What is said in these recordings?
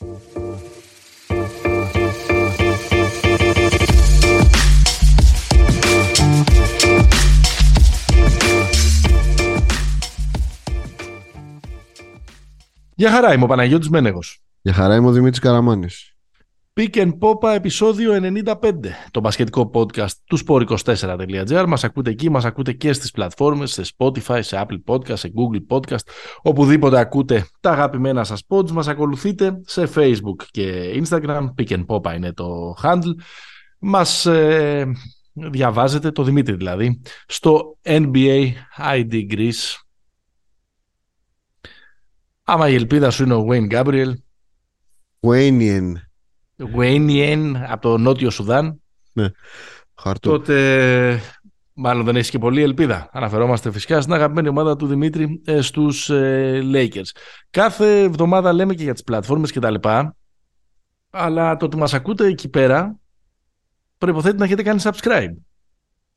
Γεια χαρά, είμαι ο Παναγιώτης Μένεγος. Γεια χαρά, είμαι ο Δημήτρης Καραμάνης. Pick and Popa επεισόδιο 95, το μπασκετικό podcast του sport24.gr. Μας ακούτε εκεί, μας ακούτε και στις πλατφόρμες, σε Spotify, σε Apple Podcast, σε Google Podcast, οπουδήποτε ακούτε τα αγαπημένα σας pods. Μας ακολουθείτε σε Facebook και Instagram, Pick and Popa είναι το handle. Μας ε, διαβάζετε, το Δημήτρη δηλαδή, στο NBA ID Greece Άμα η ελπίδα σου είναι ο Wayne Gabriel. Wayne Wayne από το Νότιο Σουδάν. Ναι, χαρτό. Τότε μάλλον δεν έχεις και πολύ ελπίδα. Αναφερόμαστε φυσικά στην αγαπημένη ομάδα του Δημήτρη ε, στους ε, Lakers. Κάθε εβδομάδα λέμε και για τις πλατφόρμες και τα λοιπά. Αλλά το ότι μας ακούτε εκεί πέρα προϋποθέτει να έχετε κάνει subscribe.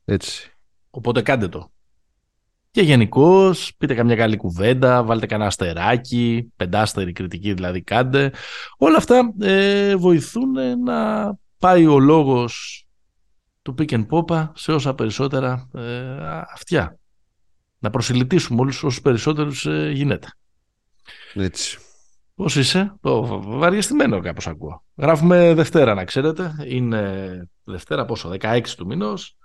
Έτσι. Οπότε κάντε το. Και γενικώς, πείτε καμιά καλή κουβέντα, βάλτε κανένα αστεράκι, πεντάστερη κριτική δηλαδή κάντε. Όλα αυτά ε, βοηθούν να πάει ο λόγος του Pick and Popa σε όσα περισσότερα ε, αυτιά. Να προσιλητήσουμε όλους όσους περισσότερους ε, γίνεται. Έτσι. Πώς είσαι; Το βαριεστημένο κάπως ακούω. Γράφουμε Δευτέρα να ξέρετε. Είναι Δευτέρα πόσο, 16 του μηνός.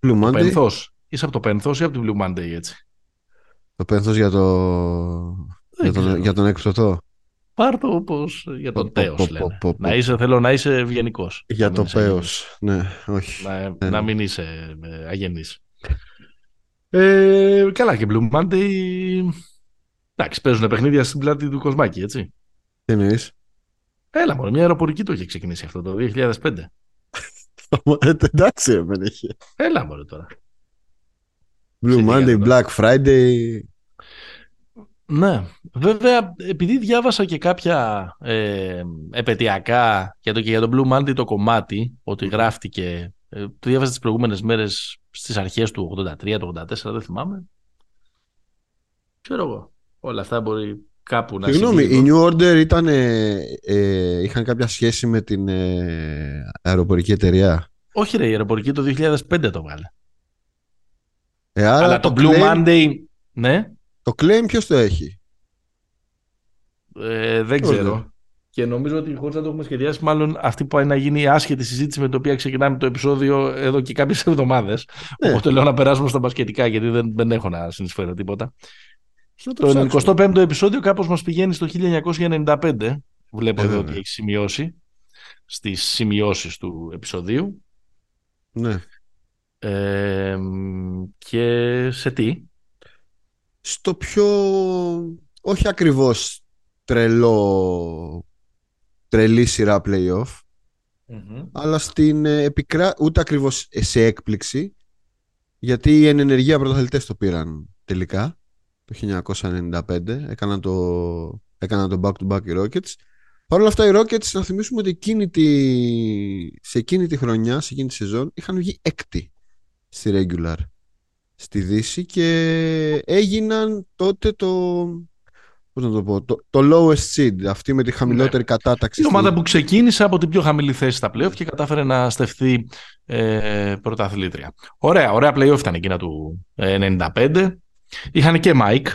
Blue Monday. Είσαι από το πένθος ή από την Blue Monday έτσι; Το πένθος για, το... για, τον... για τον εκπτωτό. Πάρ' το όπως για τον τέος λένε. Να είσαι, θέλω να είσαι ευγενικός. Για το πέος, ναι, όχι. Να, ναι. να μην είσαι ε, αγενής. Ε, καλά και Blue Monday... Εντάξει, παίζουν παιχνίδια στην πλάτη του Κοσμάκη, έτσι. Τι εννοείς; Έλα μόνο, μια αεροπορική το είχε ξεκινήσει αυτό το 2005. Εντάξει, δεν είχε. Έλα μόνο τώρα. Blue Monday, Black Friday. Ναι, βέβαια επειδή διάβασα και κάποια ε, επαιτειακά για το, και για το Blue Monday το κομμάτι ότι γράφτηκε, ε, το διάβασα τις προηγούμενες μέρες στις αρχές του 83, του 84, δεν θυμάμαι. Ξέρω εγώ, όλα αυτά μπορεί κάπου να Συγγνώμη, η New Order ήταν, ε, ε, είχαν κάποια σχέση με την ε, αεροπορική εταιρεία; Όχι ρε, η αεροπορική το 2005 το βγάλε. Ε, άρα Αλλά το, Blue claim, Monday, ναι. Το claim ποιος το έχει; Ε, δεν ξέρω. Και νομίζω ότι χωρίς να το έχουμε σχεδιάσει, μάλλον αυτή που πάει να γίνει η άσχετη συζήτηση με την οποία ξεκινάμε το επεισόδιο εδώ και κάποιες εβδομάδες. Ναι. Οπότε λέω να περάσουμε στα μπασκετικά, γιατί δεν, δεν έχω να συνεισφέρω τίποτα. Το, το 25ο επεισόδιο κάπως μας πηγαίνει στο 1995. Βλέπω εδώ ότι έχει σημειώσει στις σημειώσεις του επεισοδίου. Ναι και σε τι; Στο πιο, όχι ακριβώς τρελό, τρελή σειρά playoff, αλλά στην ε, επικρά... ούτε ακριβώς σε έκπληξη, γιατί οι ενεργεία πρωταθλητές το πήραν τελικά, το 1995, έκαναν το, έκαναν το back-to-back οι Rockets. Παρ' όλα αυτά οι Rockets, να θυμίσουμε ότι εκείνη τη... σε εκείνη τη χρονιά, σε εκείνη τη σεζόν, είχαν βγει έκτη στη regular στη Δύση και έγιναν τότε το πώς να το πω, το, το lowest seed, αυτή με τη χαμηλότερη ναι. κατάταξη. Η ομάδα που ξεκίνησε από την πιο χαμηλή θέση στα playoff και κατάφερε να στεφθεί ε, πρωταθλήτρια. Ωραία, ωραία playoff ήταν εκείνα του 95. Είχαν και Mike,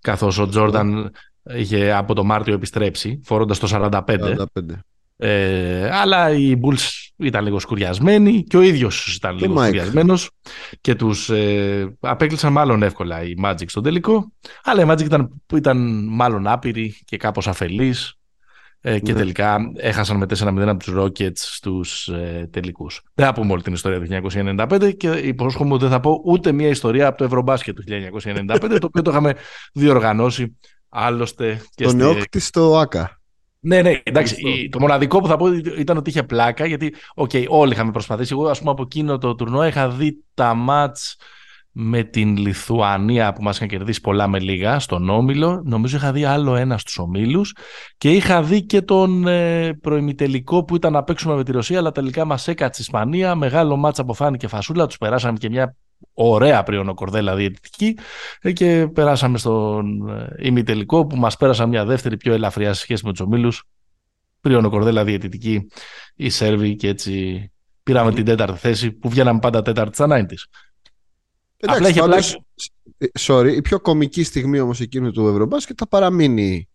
καθώς ο Τζόρνταν είχε από το Μάρτιο επιστρέψει, φορώντας το 45. 45. Ε, αλλά οι Bulls ήταν λίγο σκουριασμένοι και ο ίδιος ήταν λίγο Mike. σκουριασμένος και τους ε, απέκλεισαν μάλλον εύκολα οι Magic στο τελικό αλλά οι Magic ήταν, ήταν μάλλον άπειροι και κάπως αφελείς ε, και ναι. τελικά έχασαν με 4-0 από τους Rockets στους ε, τελικούς. Δεν θα πούμε όλη την ιστορία του 1995 και υπόσχομαι ότι δεν θα πω ούτε μια ιστορία από το Ευρωμπάσκετ του 1995 το οποίο το είχαμε διοργανώσει άλλωστε και Τον στη... στο ΆΚΑ. Ναι, ναι, εντάξει. Το μοναδικό που θα πω ήταν ότι είχε πλάκα, γιατί okay, όλοι είχαμε προσπαθήσει. Εγώ, ας πούμε, από εκείνο το τουρνό είχα δει τα μάτς με την Λιθουανία που μας είχαν κερδίσει πολλά με λίγα στον Όμιλο. Νομίζω είχα δει άλλο ένα στους Ομίλους και είχα δει και τον ε, προημιτελικό που ήταν να παίξουμε με τη Ρωσία αλλά τελικά μας έκατσε η Ισπανία. Μεγάλο μάτς αποφάνηκε φασούλα, τους περάσαμε και μια ωραία πριονοκορδέλα διαιτητική ε, και περάσαμε στον ε, ημιτελικό που μας πέρασαν μια δεύτερη πιο ελαφριά σχέση με τους ομίλους πριονοκορδέλα διαιτητική η Σέρβοι και έτσι πήραμε την τέταρτη θέση που βγαίναμε πάντα τέταρτη στα 90's. Απλά είχε πλάκι. Sorry, η πιο κομική στιγμή όμως εκείνου του Ευρωμπάσκετ θα παραμείνει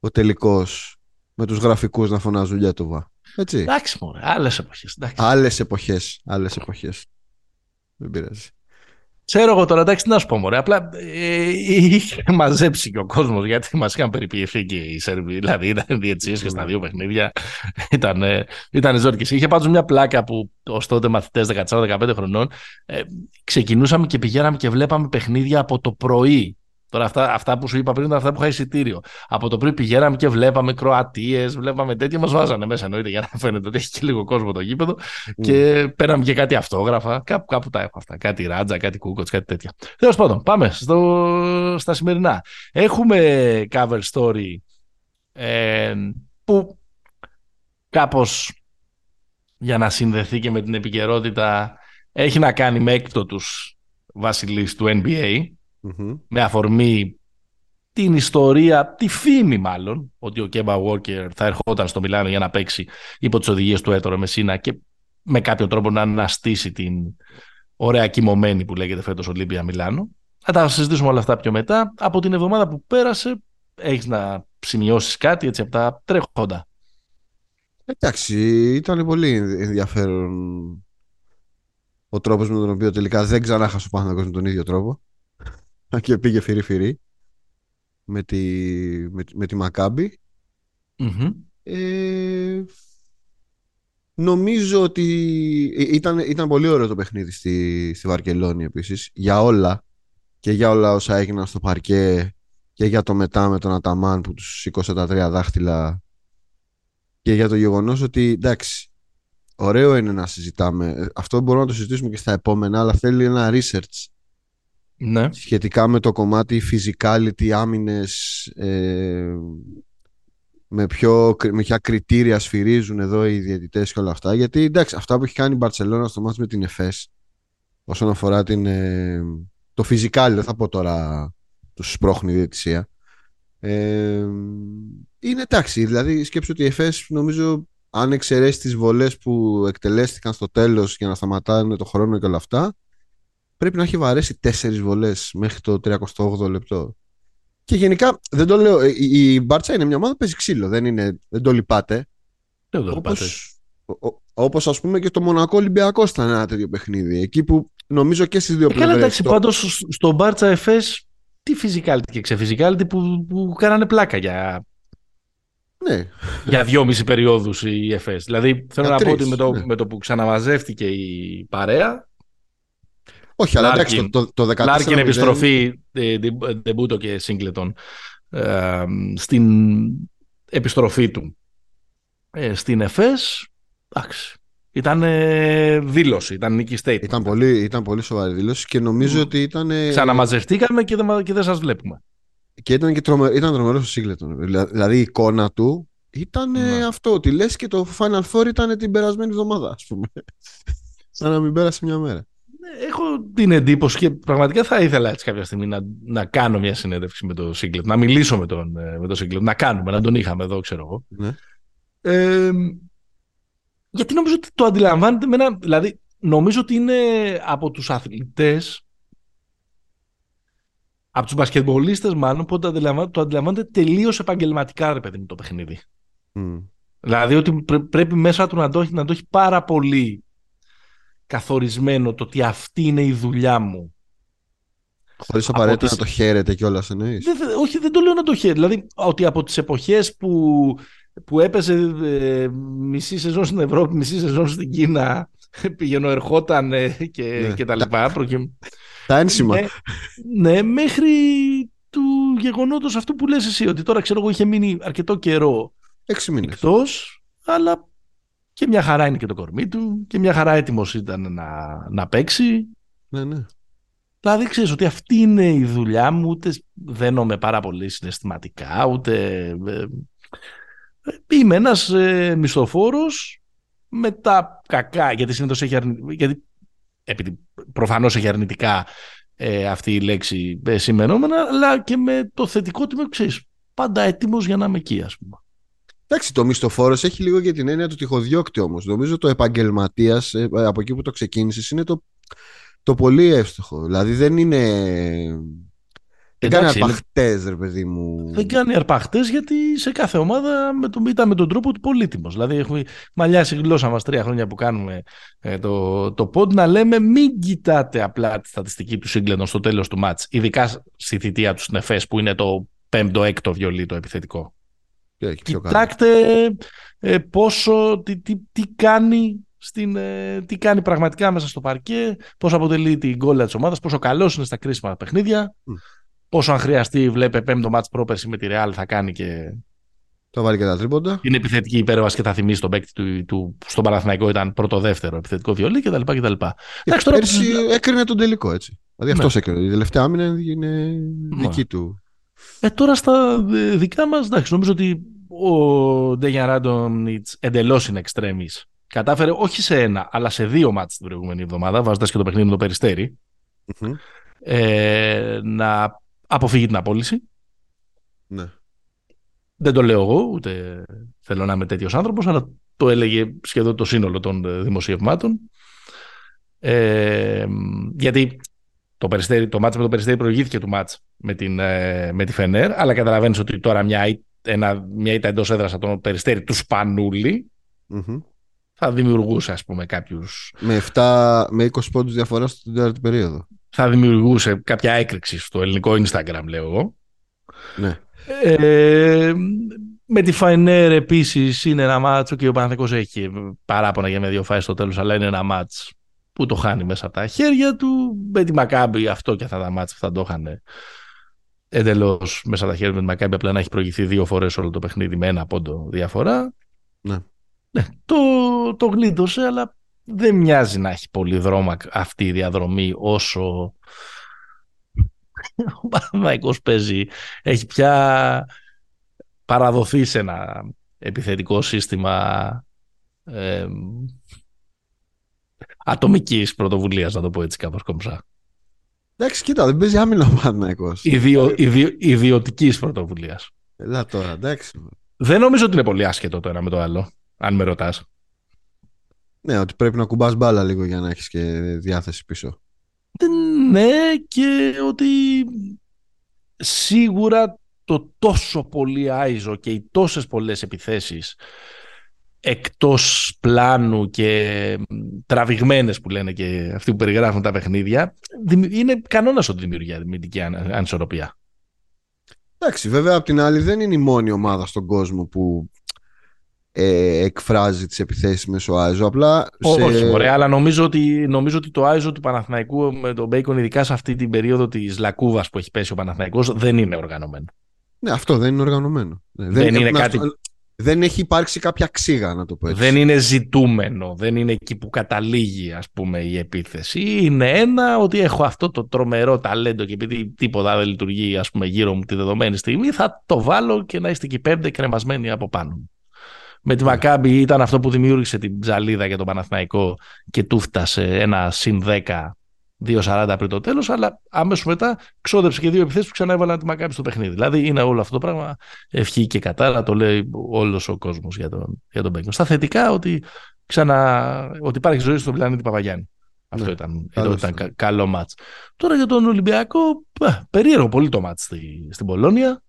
ο τελικός με τους γραφικούς να φωνάζουν Λιέτοβα. Έτσι. Εντάξει, μωρέ, άλλες εποχές. Άλλες εποχές, άλλες εποχές. Δεν πειράζει. Ξέρω εγώ τώρα, εντάξει, τι να σου πω, μωρέ. Απλά ε, είχε μαζέψει και ο κόσμος γιατί μας είχαν περιποιηθεί και οι Σέρβοι. Δηλαδή ήταν διετσίε και στα ναι. δύο παιχνίδια. ήταν, ήταν ζόρικες. Είχε πάντως μια πλάκα που ως τότε μαθητές 14-15 χρονών ε, ξεκινούσαμε και πηγαίναμε και βλέπαμε παιχνίδια από το πρωί Τώρα αυτά, αυτά που σου είπα πριν ήταν αυτά που είχα εισιτήριο. Από το πριν πηγαίναμε και βλέπαμε Κροατίες, βλέπαμε τέτοια. Μας βάζανε μέσα εννοείται για να φαίνεται ότι έχει και λίγο κόσμο το γήπεδο. Mm. Και πέραμε και κάτι αυτόγραφα. Κάπου, κάπου τα έχω αυτά. Κάτι ράτζα, κάτι κούκοτς, κάτι τέτοια. Τέλος πάντων, πάμε στο, στα σημερινά. Έχουμε cover story ε, που κάπως για να συνδεθεί και με την επικαιρότητα έχει να κάνει με έκτοτους βασιλείς του NBA με αφορμή την ιστορία, τη φήμη μάλλον, ότι ο Κέμπα Walker θα ερχόταν στο Μιλάνο για να παίξει υπό τις οδηγίες του Έτωρο Μεσίνα και με κάποιο τρόπο να αναστήσει την ωραία κοιμωμένη που λέγεται φέτος Ολύμπια Μιλάνο. Θα τα συζητήσουμε όλα αυτά πιο μετά. Από την εβδομάδα που πέρασε, έχεις να σημειώσεις κάτι έτσι από τα τρέχοντα. Εντάξει, ήταν πολύ ενδιαφέρον ο τρόπος με τον οποίο τελικά δεν ξανά χάσω πάνω με τον ίδιο τρόπο και πήγε φυρί-φυρί με τη, με, με τη μακαμπη Ε, νομίζω ότι ε, ήταν, ήταν πολύ ωραίο το παιχνίδι στη, στη Βαρκελόνη επίσης. Για όλα. Και για όλα όσα έγιναν στο παρκέ και για το μετά με τον Αταμάν που τους σήκωσε τα τρία δάχτυλα. Και για το γεγονός ότι εντάξει ωραίο είναι να συζητάμε. Αυτό μπορούμε να το συζητήσουμε και στα επόμενα αλλά θέλει ένα research ναι. σχετικά με το κομμάτι physicality, άμυνες, ε, με, ποιο, με ποια κριτήρια σφυρίζουν εδώ οι διαιτητές και όλα αυτά. Γιατί εντάξει, αυτά που έχει κάνει η Μπαρτσελώνα στο μάτι με την ΕΦΕΣ όσον αφορά την, ε, το physicality, δεν θα πω τώρα τους σπρώχνει η διαιτησία. Ε, είναι εντάξει, δηλαδή σκέψου ότι η ΕΦΕΣ νομίζω αν εξαιρέσεις τις βολές που εκτελέστηκαν στο τέλος για να σταματάνε το χρόνο και όλα αυτά πρέπει να έχει βαρέσει τέσσερις βολές μέχρι το 38 λεπτό. Και γενικά δεν το λέω. Η, Μπάρτσα είναι μια ομάδα που παίζει ξύλο. Δεν, είναι, δεν το λυπάτε. Δεν το λυπάτε. Όπως ας πούμε και το Μονακό Ολυμπιακό ήταν ένα τέτοιο παιχνίδι. Εκεί που νομίζω και στις δύο πλευρέ. Καλά, εντάξει, το... πάντως στο Μπάρτσα Εφές τι physicality και ξεφυσικάλιτι που, που κάνανε πλάκα για. Ναι. Για δυόμιση περιόδους η ΕΦΕΣ. Δηλαδή θέλω να πω ότι με το, ναι. με το που ξαναμαζεύτηκε η παρέα όχι, αλλά εντάξει, το, το, το 14 Λάρκιν επιστροφή Ντεμπούτο και Σίγκλετον ε, στην επιστροφή του ε, στην Εφές εντάξει ήταν ε, δήλωση, ήταν νίκη statement. Ήταν πολύ, ήταν πολύ σοβαρή δήλωση και νομίζω mm. ότι ήταν. Ξαναμαζευτήκαμε και δεν, και δεν σας βλέπουμε. Και ήταν και τρομε, ήταν τρομερός ο Σίγκλετον. Δηλαδή η εικόνα του ήταν ναι. αυτό. Ότι λες και το Final Four ήταν την περασμένη εβδομάδα, ας πούμε. Σαν να μην πέρασε μια μέρα έχω την εντύπωση και πραγματικά θα ήθελα έτσι κάποια στιγμή να, να κάνω μια συνέντευξη με τον Σίγκλετ, να μιλήσω με τον, ε, με τον Σίγκλετ, να κάνουμε, να τον είχαμε εδώ, ξέρω εγώ. Ναι. Ε, γιατί νομίζω ότι το αντιλαμβάνεται με ένα, δηλαδή νομίζω ότι είναι από τους αθλητές από τους μπασκετμπολίστες μάλλον που το αντιλαμβάνεται, το αντιλαμβάνεται τελείως επαγγελματικά ρε παιδί μου το παιχνίδι. Mm. Δηλαδή ότι πρέπει μέσα του να το, να το έχει πάρα πολύ καθορισμένο το ότι αυτή είναι η δουλειά μου. Χωρίς απαραίτητα τις... να το χαίρεται κιόλας εννοείς; όχι, δεν το λέω να το χαίρεται. Δηλαδή ότι από τις εποχές που, που έπαιζε ε, μισή σεζόν στην Ευρώπη, μισή σεζόν στην Κίνα, πήγαινε, ερχόταν ε, και, ναι. και τα λοιπά. Προκει... Τα ένσημα. Ναι, ναι, μέχρι του γεγονότος αυτού που λες εσύ, ότι τώρα ξέρω εγώ είχε μείνει αρκετό καιρό Έξι μήνες. εκτός, αλλά και μια χαρά είναι και το κορμί του και μια χαρά έτοιμος ήταν να, να παίξει. Ναι, ναι. Δηλαδή ξέρεις ότι αυτή είναι η δουλειά μου, ούτε δένομαι πάρα πολύ συναισθηματικά, ούτε... Ε, είμαι ένας ε, μισθοφόρος με τα κακά, γιατί συνήθως έχει αρνη... γιατί επειδή προφανώς έχει αρνητικά ε, αυτή η λέξη ε, σημερινόμενα, αλλά και με το θετικό τιμίο, ξέρεις, πάντα έτοιμος για να είμαι εκεί, ας πούμε. Εντάξει, το μισθοφόρος έχει λίγο για την έννοια του τυχοδιώκτη όμως. Νομίζω το επαγγελματίας ε, από εκεί που το ξεκίνησες είναι το, το πολύ εύστοχο. Δηλαδή δεν είναι. Δεν κάνει αρπαχτές, ρε παιδί μου. Δεν κάνει αρπαχτές γιατί σε κάθε ομάδα με το, ήταν με τον τρόπο του πολύτιμος. Δηλαδή έχουμε μαλλιάσει η γλώσσα μας τρία χρόνια που κάνουμε ε, το, το πόντ να λέμε μην κοιτάτε απλά τη στατιστική του Σίγκλεντον στο τέλος του μάτς. Ειδικά στη θητεία του στην που είναι το πέμπτο-έκτο βιολί το επιθετικό. Κοιτάξτε ε, πόσο, τι, τι, τι κάνει στην, ε, τι κάνει πραγματικά μέσα στο παρκέ, πώς αποτελεί την γκόλα της ομάδας, πόσο καλός είναι στα κρίσιμα παιχνίδια, mm. πόσο αν χρειαστεί βλέπε πέμπτο μάτς πρόπερση με τη Ρεάλ θα κάνει και... Το βάλει και τα τρίποντα. Είναι επιθετική υπέρβαση και θα θυμίσει τον παίκτη του, του στον Παναθηναϊκό ήταν πρώτο-δεύτερο επιθετικό βιολί κτλ. κτλ. Εντάξει, τώρα... Πέρσι έκρινε τον τελικό έτσι. Δηλαδή ναι. αυτός έκρινε. Η τελευταία άμυνα είναι ναι. δική του. Ε, τώρα στα δικά μας, εντάξει, νομίζω ότι ο Ντέγιαν Ράντονιτς εντελώς είναι εξτρέμι. Κατάφερε όχι σε ένα, αλλά σε δύο μάτς την προηγούμενη εβδομάδα, βάζοντας και το παιχνίδι με το περιστερι ε, να αποφύγει την απόλυση. Ναι. Δεν το λέω εγώ, ούτε θέλω να είμαι τέτοιος άνθρωπος, αλλά το έλεγε σχεδόν το σύνολο των δημοσιευμάτων. Ε, γιατί το, το μάτς με το Περιστέρι προηγήθηκε του μάτς με, την, ε, με τη Φενέρ, αλλά καταλαβαίνεις ότι τώρα μια ένα, μια ήττα εντός έδρας από τον Περιστέρη του σπανουλη θα δημιουργούσε, ας πούμε, κάποιου. Με, 7, με 20 πόντους διαφορά στην τέταρτη περίοδο. Θα δημιουργούσε κάποια έκρηξη στο ελληνικό Instagram, λέω εγώ. Ναι. Ε, με τη Φαϊνέρ επίσης είναι ένα μάτσο και ο Παναθηναϊκός έχει παράπονα για με δύο φάσεις στο τέλος, αλλά είναι ένα μάτσο που το χάνει μέσα από τα χέρια του. Με τη Μακάμπη αυτό και αυτά τα μάτσα θα το είχαν εντελώς μέσα τα χέρια με τη Μακάμπη, απλά να έχει προηγηθεί δύο φορές όλο το παιχνίδι με ένα πόντο διαφορά. Ναι. ναι το, το γλίτωσε, αλλά δεν μοιάζει να έχει πολύ δρόμο αυτή η διαδρομή όσο ο Παναθηναϊκός παίζει. Έχει πια παραδοθεί σε ένα επιθετικό σύστημα ε, ατομικής πρωτοβουλίας, να το πω έτσι κάπως κομψά. Εντάξει, κοίτα, δεν παίζει άμυνα ο Παναθυναϊκό. Ιδιο, Ιδιωτικής πρωτοβουλίας. Ελά τώρα, εντάξει. Δεν νομίζω ότι είναι πολύ άσχετο το ένα με το άλλο, αν με ρωτάς. Ναι, ότι πρέπει να κουμπάς μπάλα λίγο για να έχεις και διάθεση πίσω. Ναι, και ότι σίγουρα το τόσο πολύ άιζο και οι τόσες πολλές επιθέσεις εκτός πλάνου και τραβηγμένες που λένε και αυτοί που περιγράφουν τα παιχνίδια είναι κανόνας ότι δημιουργεί αδημητική ανισορροπία. Εντάξει, βέβαια απ' την άλλη δεν είναι η μόνη ομάδα στον κόσμο που ε, εκφράζει τις επιθέσεις μέσω Άιζο. Απλά σε... Όχι, ωραία, αλλά νομίζω ότι, νομίζω ότι το Άιζο του Παναθηναϊκού με τον Μπέικον, ειδικά σε αυτή την περίοδο της Λακούβας που έχει πέσει ο Παναθηναϊκός, δεν είναι οργανωμένο. Ναι, αυτό δεν είναι οργανωμένο. Δεν, δεν είναι κάτι δεν έχει υπάρξει κάποια ξύγα, να το πω έτσι. Δεν είναι ζητούμενο, δεν είναι εκεί που καταλήγει ας πούμε η επίθεση. Είναι ένα ότι έχω αυτό το τρομερό ταλέντο και επειδή τίποτα δεν λειτουργεί ας πούμε γύρω μου τη δεδομένη στιγμή θα το βάλω και να είστε εκεί πέντε κρεμασμένοι από πάνω Με τη Μακάμπη ήταν αυτό που δημιούργησε την ψαλίδα για τον Παναθηναϊκό και του φτάσε ένα συν 10 2-40 πριν το τέλος, αλλά αμέσω μετά ξόδεψε και δύο επιθέσεις που ξανά έβαλαν τη Μακάμπη στο παιχνίδι. Δηλαδή είναι όλο αυτό το πράγμα ευχή και κατάρα, το λέει όλος ο κόσμος για τον, για τον Μπέγκον. Στα θετικά ότι, ξανα, ότι υπάρχει ζωή στον πλανήτη Παπαγιάννη. Αυτό ναι, ήταν, ήταν καλό μάτς. Τώρα για τον Ολυμπιακό, περίεργο πολύ το μάτς στη, στην πολωνια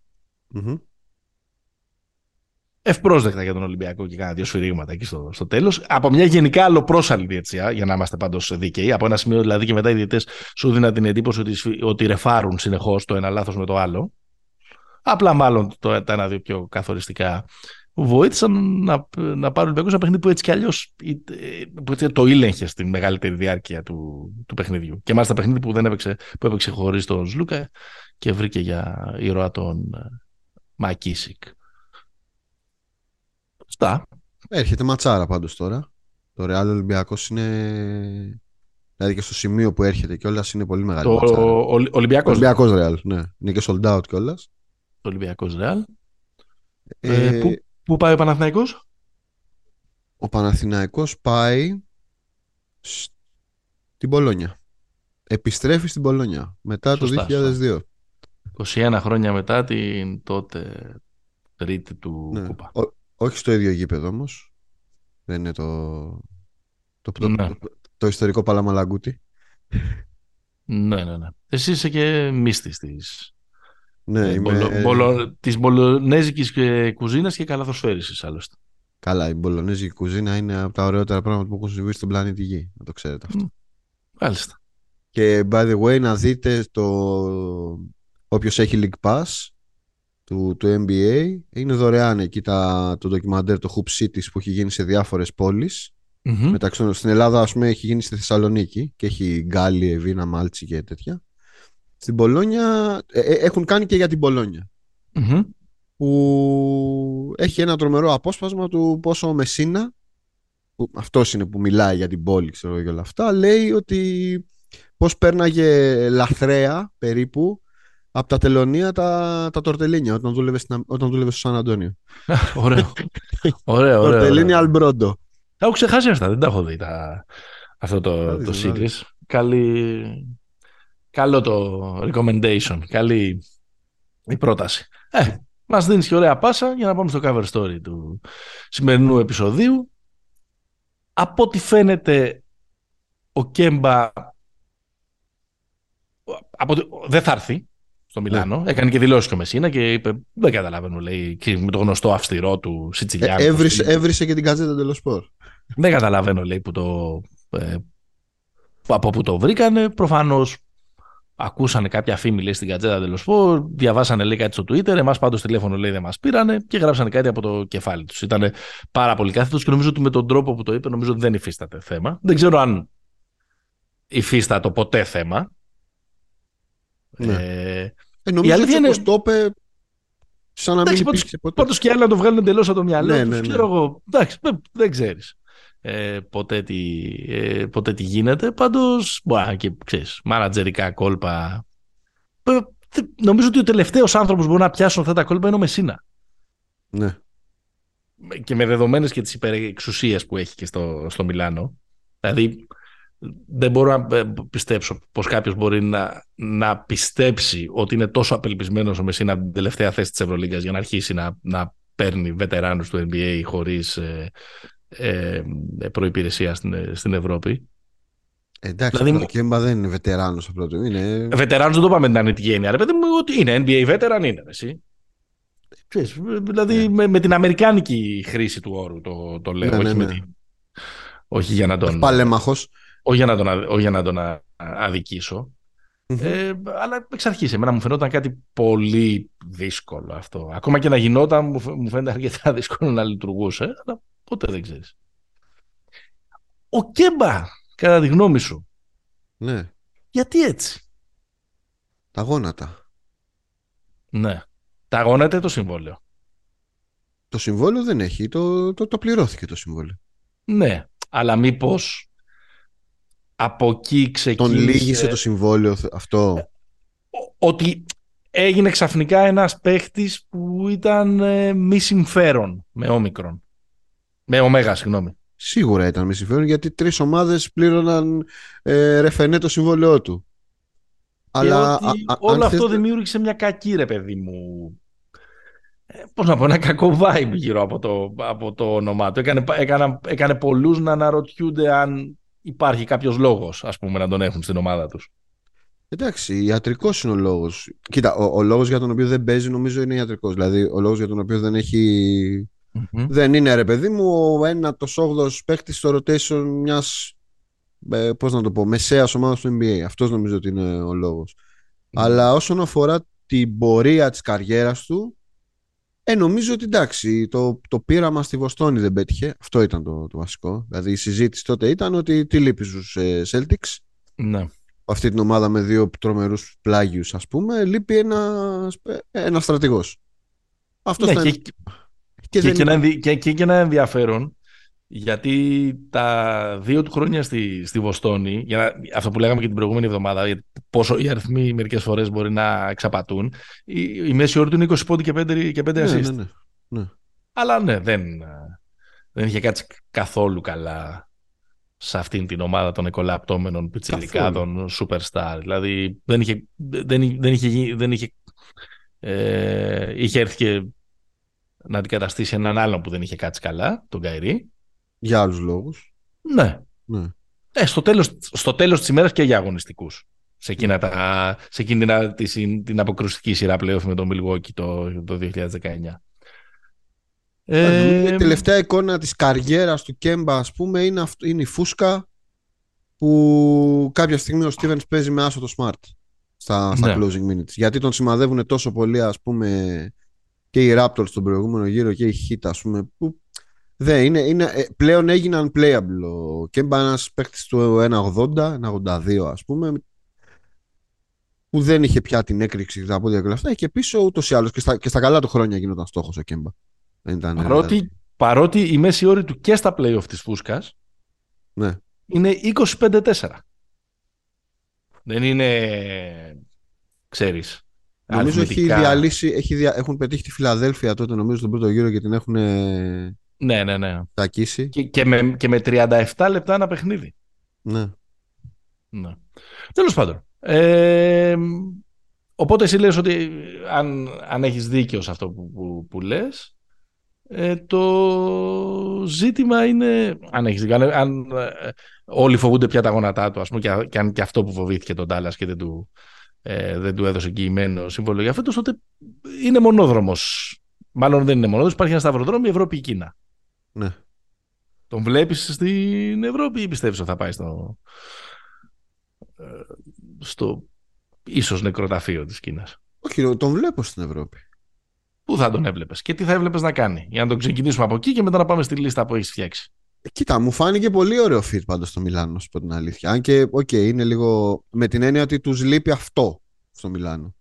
ευπρόσδεκτα για τον Ολυμπιακό και κάνα δύο σφυρίγματα εκεί στο, στο τέλος. Από μια γενικά αλλοπρόσαλη διετσιά, για να είμαστε πάντως δίκαιοι. Από ένα σημείο δηλαδή και μετά οι διαιτέ σου δίναν την εντύπωση ότι, ότι ρεφάρουν συνεχώς το ένα λάθος με το άλλο. Απλά μάλλον το, τα ένα-δύο πιο καθοριστικά βοήθησαν να, να πάρουν Ολυμπιακό ένα παιχνίδι που έτσι κι αλλιώς το ήλεγχε στην μεγαλύτερη διάρκεια του, του παιχνιδιού. Και μάλιστα παιχνίδι που, δεν έπαιξε, που έπαιξε χωρίς τον Σλούκα και βρήκε για ήρωα τον ε, Μακίσικ. Αυτά. Έρχεται ματσάρα πάντως τώρα. Το Real Ολυμπιακός είναι. Δηλαδή και στο σημείο που έρχεται κιόλας είναι πολύ μεγάλη. Το ματσάρα. Ολυμπιακός. Ολυμπιακός Real, ναι. Είναι και sold out κιόλας. Το Ολυμπιακός Real. Ε, ε, πού, πού πάει ο Παναθηναϊκός; Ο Παναθηναϊκός πάει Την Πολόνια. Επιστρέφει στην Πολόνια μετά το 2002. 21 χρόνια μετά την τότε τρίτη του ναι. κούπα. Όχι στο ίδιο γήπεδο όμως. Δεν είναι το, το, το, ναι. το, ιστορικό Παλαμαλαγκούτι. Ναι, ναι, ναι. Εσύ είσαι και μύστης της, ναι, ε, είμαι... μπολο, της μπολονέζικης κουζίνας και καλαθοσφαίρισης άλλωστε. Καλά, η μπολονέζικη κουζίνα είναι από τα ωραιότερα πράγματα που έχουν συμβεί στον πλανήτη Γη. Να το ξέρετε αυτό. Μάλιστα. Και by the way, να δείτε το όποιος έχει League Pass του, του NBA είναι δωρεάν εκεί τα, το ντοκιμαντέρ το Hoop Cities που έχει γίνει σε διάφορες πόλεις. Mm-hmm. μεταξύ στην Ελλάδα ας πούμε έχει γίνει στη Θεσσαλονίκη και έχει Γκάλι, Εβίνα, Μάλτσι και τέτοια. Στην Πολόνια ε, ε, έχουν κάνει και για την πολωνια που έχει ένα τρομερό απόσπασμα του πόσο ο Μεσίνα που αυτός είναι που μιλάει για την πόλη ξέρω και όλα αυτά λέει ότι πως πέρναγε λαθρέα περίπου από τα τελωνία τα, τα τορτελίνια όταν δούλευε, στην, όταν δούλευε στο Σαν Αντώνιο. ωραίο. ωραίο, ωραίο. Τορτελίνια Αλμπρόντο. Τα έχω ξεχάσει αυτά, δεν τα έχω δει τα, αυτό το, το secret. Καλή, καλό το recommendation, καλή η πρόταση. Ε, μας δίνεις και ωραία πάσα για να πάμε στο cover story του σημερινού επεισοδίου. Από ό,τι φαίνεται ο Κέμπα από, δεν θα έρθει στο ναι. Μιλάνο. Ναι. Έκανε και δηλώσεις και ο Μεσίνα και είπε: Δεν καταλαβαίνω, λέει, και με το γνωστό αυστηρό του Σιτσιλιάνου. Ε, έβρισε, έβρισε και την κατζέτα τελοσπορ. Δεν καταλαβαίνω, λέει, που το, ε, από πού το βρήκανε. Προφανώς ακούσανε κάποια φήμη λέει, στην κατζέτα τελοσπορ, διαβάσανε λέει, κάτι στο Twitter. Εμάς πάντως τηλέφωνο λέει δεν μας πήρανε και γράψανε κάτι από το κεφάλι τους. Ήταν πάρα πολύ κάθετος και νομίζω ότι με τον τρόπο που το είπε, νομίζω ότι δεν υφίσταται θέμα. Δεν ξέρω αν υφίστατο ποτέ θέμα. Ναι. Ε, ε, νομίζω ότι είναι... το είπε σαν να μην υπήρξε ποτέ. Πάντως και άλλοι να το βγάλουν εντελώς από το μυαλό ναι, ναι, ναι. εγώ. Εντάξει, δεν ξέρεις ε, ποτέ, τι, ε, ποτέ τι γίνεται. Πάντως, μπορεί και ξέρεις, μάνατζερικά κόλπα. Ε, νομίζω ότι ο τελευταίος άνθρωπος που μπορεί να πιάσουν αυτά τα κόλπα είναι ο Μεσίνα. Ναι. Και με δεδομένες και τις υπερεξουσίες που έχει και στο, στο Μιλάνο. Δηλαδή, δεν μπορώ να ε, πιστέψω πως κάποιος μπορεί να, να πιστέψει ότι είναι τόσο απελπισμένος ο Μεσίνα την τελευταία θέση της Ευρωλίγκας για να αρχίσει να, να παίρνει βετεράνους του NBA χωρίς ε, ε, προϋπηρεσία στην, στην Ευρώπη. Εντάξει, δηλαδή, ο Κέμπα δεν είναι βετεράνος απλό του. Είναι... Βετεράνος δεν το πάμε την αρνητική έννοια. Ρε παιδί μου, ότι είναι NBA veteran είναι. Εσύ. δηλαδή ναι. με, με, την αμερικάνικη χρήση του όρου το, το λέω. Ναι, όχι, ναι, ναι. Την... όχι για να τον... Παλέμαχος όχι για να τον, όχι για να τον αδικησω Ε, αλλά εξ αρχής, εμένα μου φαινόταν κάτι πολύ δύσκολο αυτό. Ακόμα και να γινόταν, μου φαίνεται αρκετά δύσκολο να λειτουργούσε, αλλά ποτέ δεν ξέρεις. Ο Κέμπα, κατά τη γνώμη σου. Ναι. Γιατί έτσι; Τα γόνατα. Ναι. Τα γόνατα το συμβόλαιο; Το συμβόλαιο δεν έχει. Το, το, το πληρώθηκε το συμβόλαιο. Ναι. Αλλά μήπως από εκεί ξεκίνησε... Τον λύγησε το συμβόλαιο αυτό; Ότι έγινε ξαφνικά ένας παίχτης που ήταν ε, μη συμφέρον με όμικρον. Με ωμέγα, συγγνώμη. Σίγουρα ήταν μη συμφέρον γιατί τρεις ομάδες πλήρωναν ε, ρεφενέ το συμβόλαιό του. Αλλά όλο αυτό δημιούργησε μια κακή ρε παιδί μου ε, πώς να πω, ένα κακό vibe γύρω από το, από το όνομά του. Έκανε, έκανε, έκανε πολλούς να αναρωτιούνται αν υπάρχει κάποιος λόγος, ας πούμε, να τον έχουν στην ομάδα τους. Εντάξει, ιατρικός είναι ο λόγος. Κοίτα, ο, ο λόγος για τον οποίο δεν παίζει νομίζω είναι ιατρικός. Δηλαδή, ο λόγος για τον οποίο δεν έχει. Mm-hmm. Δεν είναι ρε παιδί μου ο ένατος όγδοο παίχτη στο rotation μιας. Ε, Πώς να το πω, μεσαίας ομάδας του NBA. Αυτός νομίζω ότι είναι ο λόγος. Mm-hmm. Αλλά όσον αφορά την πορεία της καριέρας του, ε, νομίζω ότι εντάξει, το, το πείραμα στη Βοστόνη δεν πέτυχε. Αυτό ήταν το, το βασικό. Δηλαδή η συζήτηση τότε ήταν ότι τι λείπει στους ε, Celtics. Ναι. Αυτή την ομάδα με δύο τρομερούς πλάγιους, ας πούμε, λείπει ένα, ένας στρατηγός. Αυτό ναι, και, και, και, και, ένα, και, και ένα ενδιαφέρον γιατί τα δύο του χρόνια στη, στη Βοστόνη, για να, αυτό που λέγαμε και την προηγούμενη εβδομάδα, πόσο οι αριθμοί μερικές φορές μπορεί να εξαπατούν, η, η μέση όρη του είναι 20 πόντι και 5, και 5 ναι, assist. Ναι, ναι, ναι. Αλλά ναι, δεν, δεν είχε κάτσει καθόλου καλά σε αυτήν την ομάδα των εκολαπτώμενων πιτσιλικάδων superstar. Δηλαδή δεν είχε, δεν, δεν είχε, δεν είχε, ε, είχε έρθει και να αντικαταστήσει έναν άλλον που δεν είχε κάτσει καλά, τον Καϊρή. Για άλλους λόγους. Ναι. ναι. Ε, στο, τέλος, στο τέλος της ημέρας και για αγωνιστικούς. Σε, εκείνα τα, σε εκείνη την, την αποκρουστική σειρά playoff με τον Milwaukee το, το 2019. Ε, η τελευταία εικόνα της καριέρας του Κέμπα ας πούμε είναι, είναι η φούσκα που κάποια στιγμή ο Στίβενς παίζει με άσο το Smart στα, στα ναι. closing minutes γιατί τον σημαδεύουν τόσο πολύ ας πούμε και οι Raptors στον προηγούμενο γύρο και οι Heat ας πούμε που δεν, είναι, είναι, ε, πλέον έγιναν playable ο Κέμπα ένας παίχτης του 1.80, 1.82 ας πούμε που δεν είχε πια την έκρηξη και τα πόδια και όλα αυτά και πίσω ούτως ή άλλως και στα, και στα καλά του χρόνια γινόταν στόχος ο Κέμπα παρότι, δηλαδή. παρότι η μέση όρη του και στα playoff της Φούσκας ναι. είναι 25-4. Δεν είναι, ξέρεις, Νομίζω έχει διαλύσει, έχει δια... έχουν πετύχει τη Φιλαδέλφια τότε νομίζω στον πρώτο γύρο και την έχουν ναι, ναι, ναι. τακίσει. Και, και, με, και με 37 λεπτά ένα παιχνίδι. Ναι. ναι. Τέλος πάντων. Ε, οπότε εσύ λες ότι αν, αν έχεις δίκιο σε αυτό που, που, που λες, ε, το ζήτημα είναι, αν έχεις αν ε, όλοι φοβούνται πια τα γόνατά του, ας πούμε, και, και αν και αυτό που φοβήθηκε τον Τάλλας και δεν του, ε, δεν του έδωσε εγγυημένο συμβόλαιο για φέτος, τότε είναι μονόδρομος. Μάλλον δεν είναι μονόδρομος, υπάρχει ένα σταυροδρόμιο Ευρώπη Κίνα. Ναι. Τον βλέπεις στην Ευρώπη ή πιστεύεις ότι θα πάει στο, ε, στο ίσως νεκροταφείο της Κίνας; Όχι, τον βλέπω στην Ευρώπη. Πού θα τον έβλεπες και τι θα έβλεπες να κάνει, για να τον ξεκινήσουμε από εκεί και μετά να πάμε στη λίστα που έχεις φτιάξει; Ε, κοίτα, μου φάνηκε πολύ ωραίο fit πάντως στο Μιλάνο, σου πω την αλήθεια. Αν και, ok, okay, είναι λίγο με την έννοια ότι τους λείπει αυτό στο Μιλάνο.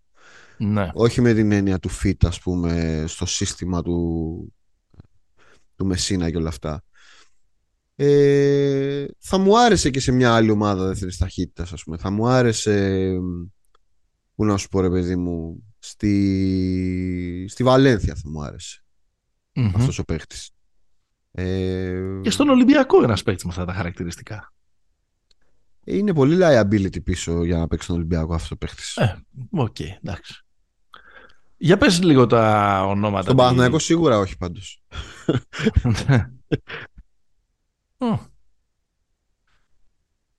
Ναι. Όχι με την έννοια του fit, ας πούμε, στο σύστημα του, του Μεσίνα και όλα αυτά. Ε, θα μου άρεσε και σε μια άλλη ομάδα δεύτερης ταχύτητας, ας πούμε. Θα μου άρεσε. Πού να σου πω, ρε παιδί μου, Στη, στη Βαλένθια θα μου άρεσε mm-hmm. αυτός ο παίχτης. Ε... Και στον Ολυμπιακό ένας παίχτη με αυτά τα χαρακτηριστικά. Είναι πολύ liability πίσω για να παίξει τον Ολυμπιακό αυτός ο παίχτης. Ε, ok, okay, εντάξει. Για πες λίγο τα ονόματα. Στον Παναθηναϊκό σίγουρα όχι πάντως.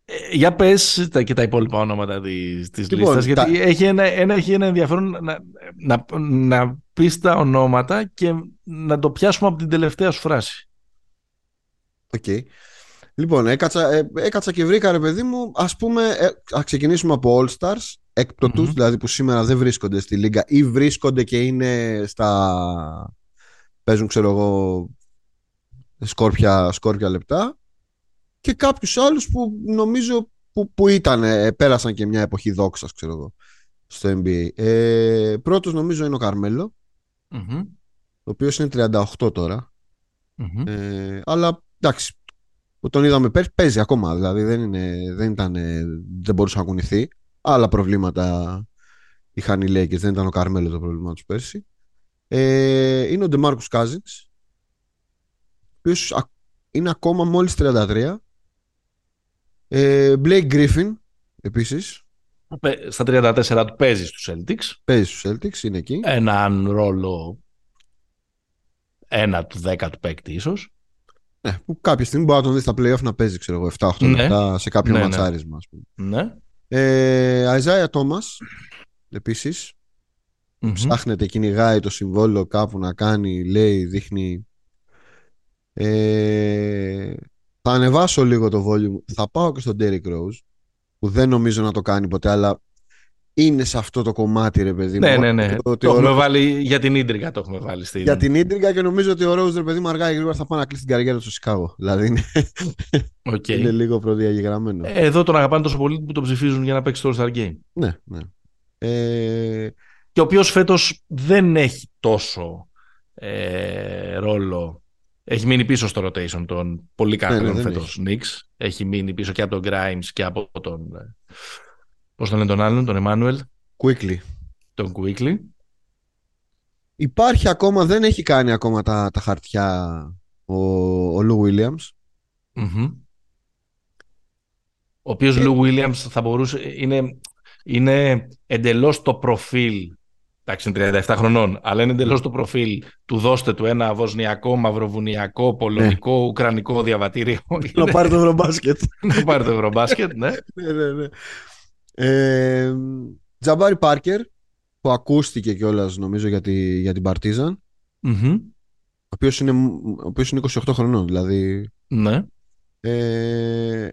Ε, για πες και τα υπόλοιπα ονόματα της της λοιπόν, λίστας, γιατί έχει, ένα, ένα, έχει ένα ενδιαφέρον να, να, να πεις τα ονόματα και να το πιάσουμε από την τελευταία σου φράση. OK. Okay. Λοιπόν, έκατσα, ε, έκατσα και βρήκα ρε παιδί μου, ας πούμε, ε, ας ξεκινήσουμε από All Stars, εκπτωτούς mm-hmm. δηλαδή που σήμερα δεν βρίσκονται στη Λίγκα ή βρίσκονται και είναι στα, παίζουν ξέρω εγώ, σκόρπια, σκόρπια λεπτά και κάποιους άλλους που νομίζω που, που ήταν, ε, πέρασαν και μια εποχή δόξας ξέρω εγώ στο NBA. Ε, πρώτος νομίζω είναι ο Καρμέλο ο οποίος είναι 38 τωρα ε, αλλά εντάξει, τον είδαμε πέρσι, παίζει ακόμα, δηλαδή δεν, είναι, δεν, ήταν, δεν μπορούσε να κουνηθεί. Άλλα προβλήματα είχαν οι Lakers, δεν ήταν ο Καρμέλος το πρόβλημα τους πέρσι. Ε, είναι ο Ντεμάρκους Cousins, ο οποίος είναι ακόμα μόλις 33 ε, Blake Griffin επίσης. Στα 34 του παίζει στους Celtics. Παίζει στους Celtics, είναι εκεί. Έναν ρόλο ένα του 10 του παίκτη ίσως. Ναι, που κάποια στιγμή μπορεί να τον δεις στα playoff να παίζει, ξέρω εγώ, 7-8 ναι. λεπτά σε κάποιο ναι, ναι. ματσάρισμα. Ας πούμε. Ναι. Ε, Αιζάια Τόμας, επίσης. Mm-hmm. Ψάχνεται, κυνηγάει το συμβόλαιο κάπου να κάνει, λέει, δείχνει. Ε, θα ανεβάσω λίγο το volume. Θα πάω και στον Derrick Rose, που δεν νομίζω να το κάνει ποτέ, αλλά είναι σε αυτό το κομμάτι, ρε παιδί μου. Ναι, ναι, ναι. Το, το έχουμε βάλει για την ίντριγκα, το έχουμε βάλει στην. Για την ίντριγκα και νομίζω ότι ο Rose, ρε παιδί μου, αργά ή γρήγορα θα πάει να κλείσει την καριέρα του στο Σικάγο. Δηλαδή είναι, okay. είναι λίγο προδιαγεγραμμένο. Εδώ τον αγαπάνε τόσο πολύ που τον ψηφίζουν για να παίξει το All-Star Game. Ναι, ναι. Ε... Και ο οποίος φέτος δεν έχει τόσο ε, ρόλο έχει μείνει πίσω στο rotation των πολύ καλών ναι, ναι, φέτος Knicks. Έχει μείνει πίσω και από τον Grimes και από τον... Ε, πώς τον λένε τον άλλον, τον Emmanuel. Quickly. Τον Quickly. Υπάρχει ακόμα, δεν έχει κάνει ακόμα τα, τα χαρτιά ο, ο Lou Williams. Mm-hmm. ο οποίος Λου Williams θα μπορούσε, είναι, είναι εντελώς το προφίλ Εντάξει, είναι 37 χρονών, αλλά είναι εντελώς το προφίλ του δώστε του ένα βοσνιακό, μαυροβουνιακό, πολωνικό, ναι. ουκρανικό διαβατήριο. Να πάρει το ευρωμπάσκετ. Να πάρει το ευρωμπάσκετ, ναι. ναι, ναι, ναι. Ε, Τζαμπάρι Πάρκερ, που ακούστηκε κιόλας νομίζω για, τη, για την παρτιζαν mm-hmm. ο οποίος είναι, είναι 28 χρονών, δηλαδή. Ναι. Ε,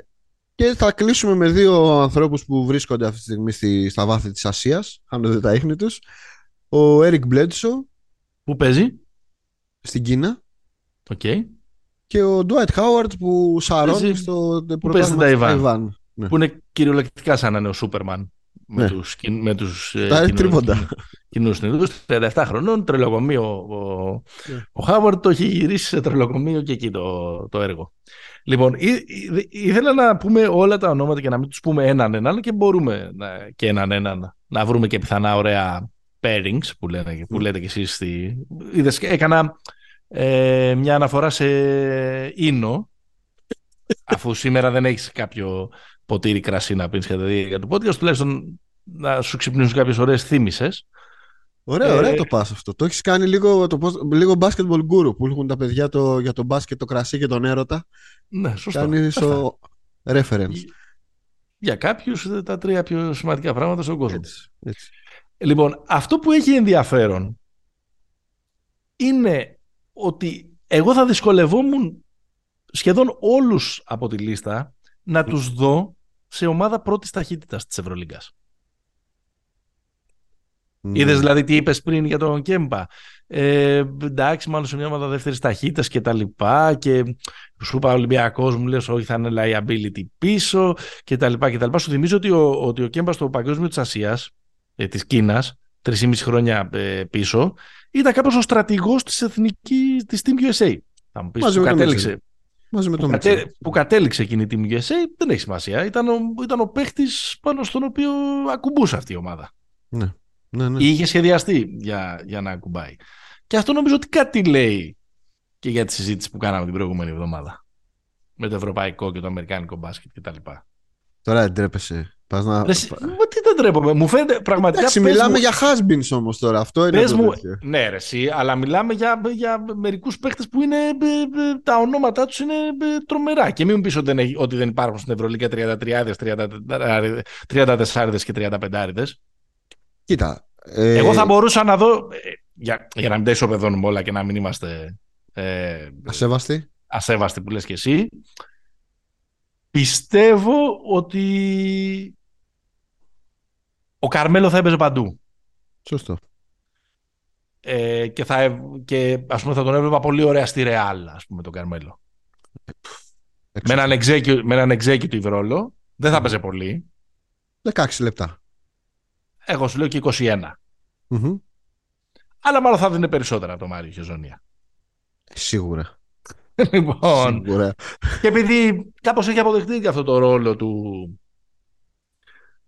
και θα κλείσουμε με δύο ανθρώπους που βρίσκονται αυτή τη στιγμή στη, στα βάθη της Ασίας, χάνονται τα ίχνη τους. Ο Eric Bledsoe. Πού παίζει; Στην Κίνα. Οκ. Και ο Dwight Howard που σαρώνει στο πρωτάθλημα στην Ταϊβάν. Ναι. Που είναι κυριολεκτικά σαν να είναι ο Σούπερμαν. Με ναι. τους, με τους Τα ε, τρίποντα. Κοινούς 37 χρονών, τρελοκομείο. Ο, ναι. ο Χάουαρντ το έχει γυρίσει σε τρελοκομείο και εκεί το, το έργο. Λοιπόν, ήθελα να πούμε όλα τα ονόματα και να μην τους πούμε έναν έναν και μπορούμε να, και έναν έναν να βρούμε και πιθανά ωραία pairings που, λένε, που λέτε κι εσείς. Στη... Είδες, έκανα ε, μια αναφορά σε ίνο αφού σήμερα δεν έχεις κάποιο ποτήρι κρασί να πίνεις για το podcast τουλάχιστον να σου ξυπνήσουν κάποιες ωραίες θύμησες. Ωραία, ωραία ε, το πας αυτό. Το έχεις κάνει λίγο, το, λίγο basketball guru που έχουν τα παιδιά το, για το μπάσκετ, το κρασί και τον έρωτα. Ναι, σωστό. Κάνεις ο reference. Για κάποιους τα τρία πιο σημαντικά πράγματα στον κόσμο. έτσι. Λοιπόν, αυτό που έχει ενδιαφέρον είναι ότι εγώ θα δυσκολευόμουν σχεδόν όλους από τη λίστα να τους δω σε ομάδα πρώτης ταχύτητας της Ευρωλίγκας. Mm. Είδες δηλαδή τι είπες πριν για τον Κέμπα. Ε, εντάξει, μάλλον σε μια ομάδα δεύτερης ταχύτητας και τα λοιπά. Και σου είπα Ολυμπιακός, μου λες, Όχι, θα είναι liability πίσω και τα λοιπά. Και τα λοιπά. Σου θυμίζω ότι ο, ότι ο Κέμπας στο Παγκόσμιο της Ασίας ε, της Κίνας, 3,5 χρόνια ε, πίσω, ήταν κάπως ο στρατηγός της εθνικής, της Team USA. Θα μου πεις, Μαζί που κατέληξε. Μαζί με που, κατέ, που κατέληξε εκείνη η Team USA, δεν έχει σημασία. Ήταν ο, ήταν ο παίχτης πάνω στον οποίο ακουμπούσε αυτή η ομάδα. Ναι. Ναι, ναι. Ή είχε σχεδιαστεί για, για να ακουμπάει. Και αυτό νομίζω ότι κάτι λέει και για τη συζήτηση που κάναμε την προηγούμενη εβδομάδα. Με το ευρωπαϊκό και το αμερικάνικο μπάσκετ κτλ. Τώρα δεν τρέπεσαι. Πας να... Ρε, μα τι δεν τρέπομαι. Μου φαίνεται πραγματικά. Εντάξει, μιλάμε μου... για has όμως τώρα. Αυτό είναι το μου... Ναι, ρε, εσύ, αλλά μιλάμε για, για μερικούς παίχτε που είναι. Τα ονόματά τους είναι τρομερά. Και μην μου πεις ότι, ότι δεν υπάρχουν στην Ευρωλίγα 33, 34 και 35. Κοίτα. Ε... Εγώ θα μπορούσα να δω. Ε, για, για να μην τα ισοπεδώνουμε όλα και να μην είμαστε. Ε, ασέβαστοι. Ασέβαστοι που λες και εσύ. Πιστεύω ότι ο Καρμέλο θα έπαιζε παντού. Σωστό. Ε, και, θα, και ας πούμε θα τον έβλεπα πολύ ωραία στη Ρεάλ, ας πούμε, τον Καρμέλο. Με έναν, executive, με έναν executive ρόλο. Δεν θα έπαιζε πολύ. 16 λεπτά. Εγώ σου λέω και 21. Αλλά μάλλον θα δίνει περισσότερα το Μάριο Χεζονία. Σίγουρα. λοιπόν, Σίγουρα. και επειδή κάπως έχει αποδεχτεί και αυτό το ρόλο του,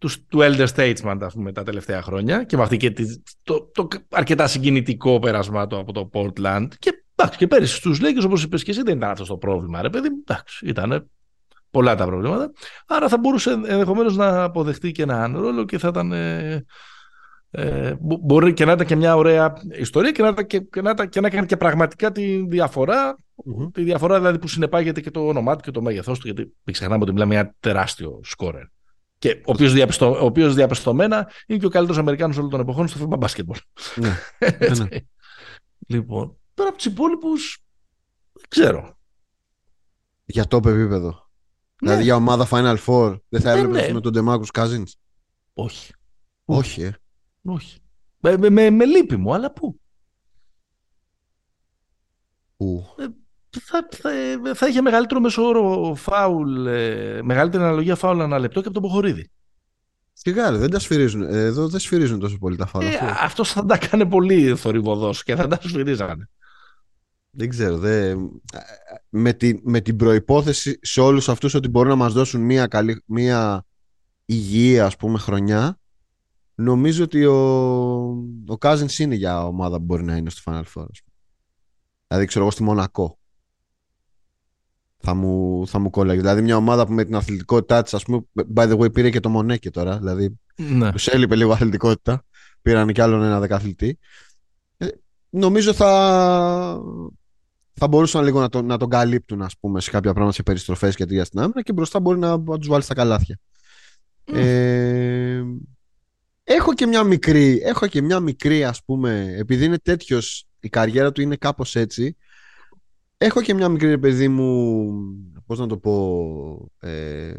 τους, του Elder Statesman ας πούμε, τα τελευταία χρόνια και με αυτή και το, το, αρκετά συγκινητικό πέρασμα του από το Portland και, εντάξει, και πέρυσι στους Lakers όπως είπες και εσύ δεν ήταν αυτό το πρόβλημα ρε παιδί, εντάξει, ήταν πολλά τα προβλήματα. Άρα θα μπορούσε ενδεχομένως να αποδεχτεί και έναν ρόλο και θα ήταν ε, ε, μπορεί και να ήταν και μια ωραία ιστορία και να, και, και να, και να κάνει και πραγματικά τη διαφορα Τη διαφορά δηλαδή που συνεπάγεται και το όνομά του και το μέγεθός του, γιατί μην ξεχνάμε ότι μιλάμε μια τεράστιο σκόρερ. Και ο οποίος διαπιστω, διαπιστωμένα είναι και ο καλύτερος Αμερικάνος όλων των εποχών στο θέμα μπάσκετμπολ. Ναι. ναι. λοιπόν, τώρα από τους υπόλοιπους δεν ξέρω. Για το επίπεδο. Ναι. Δηλαδή για ομάδα Final Four δεν θα έβλεπες ναι, ναι. με τον Ντεμάκου Cousins; Όχι. Όχι, ε. Όχι. Με, με, με, λύπη μου, αλλά πού; Πού; Ε, θα, θα, θα είχε μεγαλύτερο μεσόωρο φάουλ, ε, μεγαλύτερη αναλογία φάουλ ένα λεπτό και από τον Ποχορίδη. Σιγά, δεν τα σφυρίζουν. Εδώ δεν σφυρίζουν τόσο πολύ τα φάουλ. Ε, αυτός θα τα κάνει πολύ θορυβοδός και θα τα σφυρίζανε. Δεν ξέρω. Δε... Με, τη, με την προϋπόθεση σε όλους αυτούς ότι μπορούν να μας δώσουν μια, καλή, μια υγιή ας πούμε χρονιά νομίζω ότι ο, ο Cousins είναι για ομάδα που μπορεί να είναι στο Final Four. Δηλαδή ξέρω εγώ στη Μονακό θα μου, θα μου κόλλαγες. Δηλαδή μια ομάδα που με την αθλητικότητά της, ας πούμε, by the way, πήρε και το Μονέκε τώρα. Δηλαδή ναι. τους έλειπε λίγο αθλητικότητα. Πήραν και άλλον ένα δεκαθλητή. Ε, νομίζω θα, θα μπορούσαν λίγο να, το, να τον καλύπτουν ας πούμε, σε κάποια πράγματα σε περιστροφές και τρία στην άμυνα και μπροστά μπορεί να, να τους βάλεις στα καλάθια. Ε, έχω και μια μικρή, έχω και μια μικρή ας πούμε, επειδή είναι τέτοιος, η καριέρα του είναι κάπως έτσι, έχω και μια μικρή παιδί μου, πώς να το πω, ε,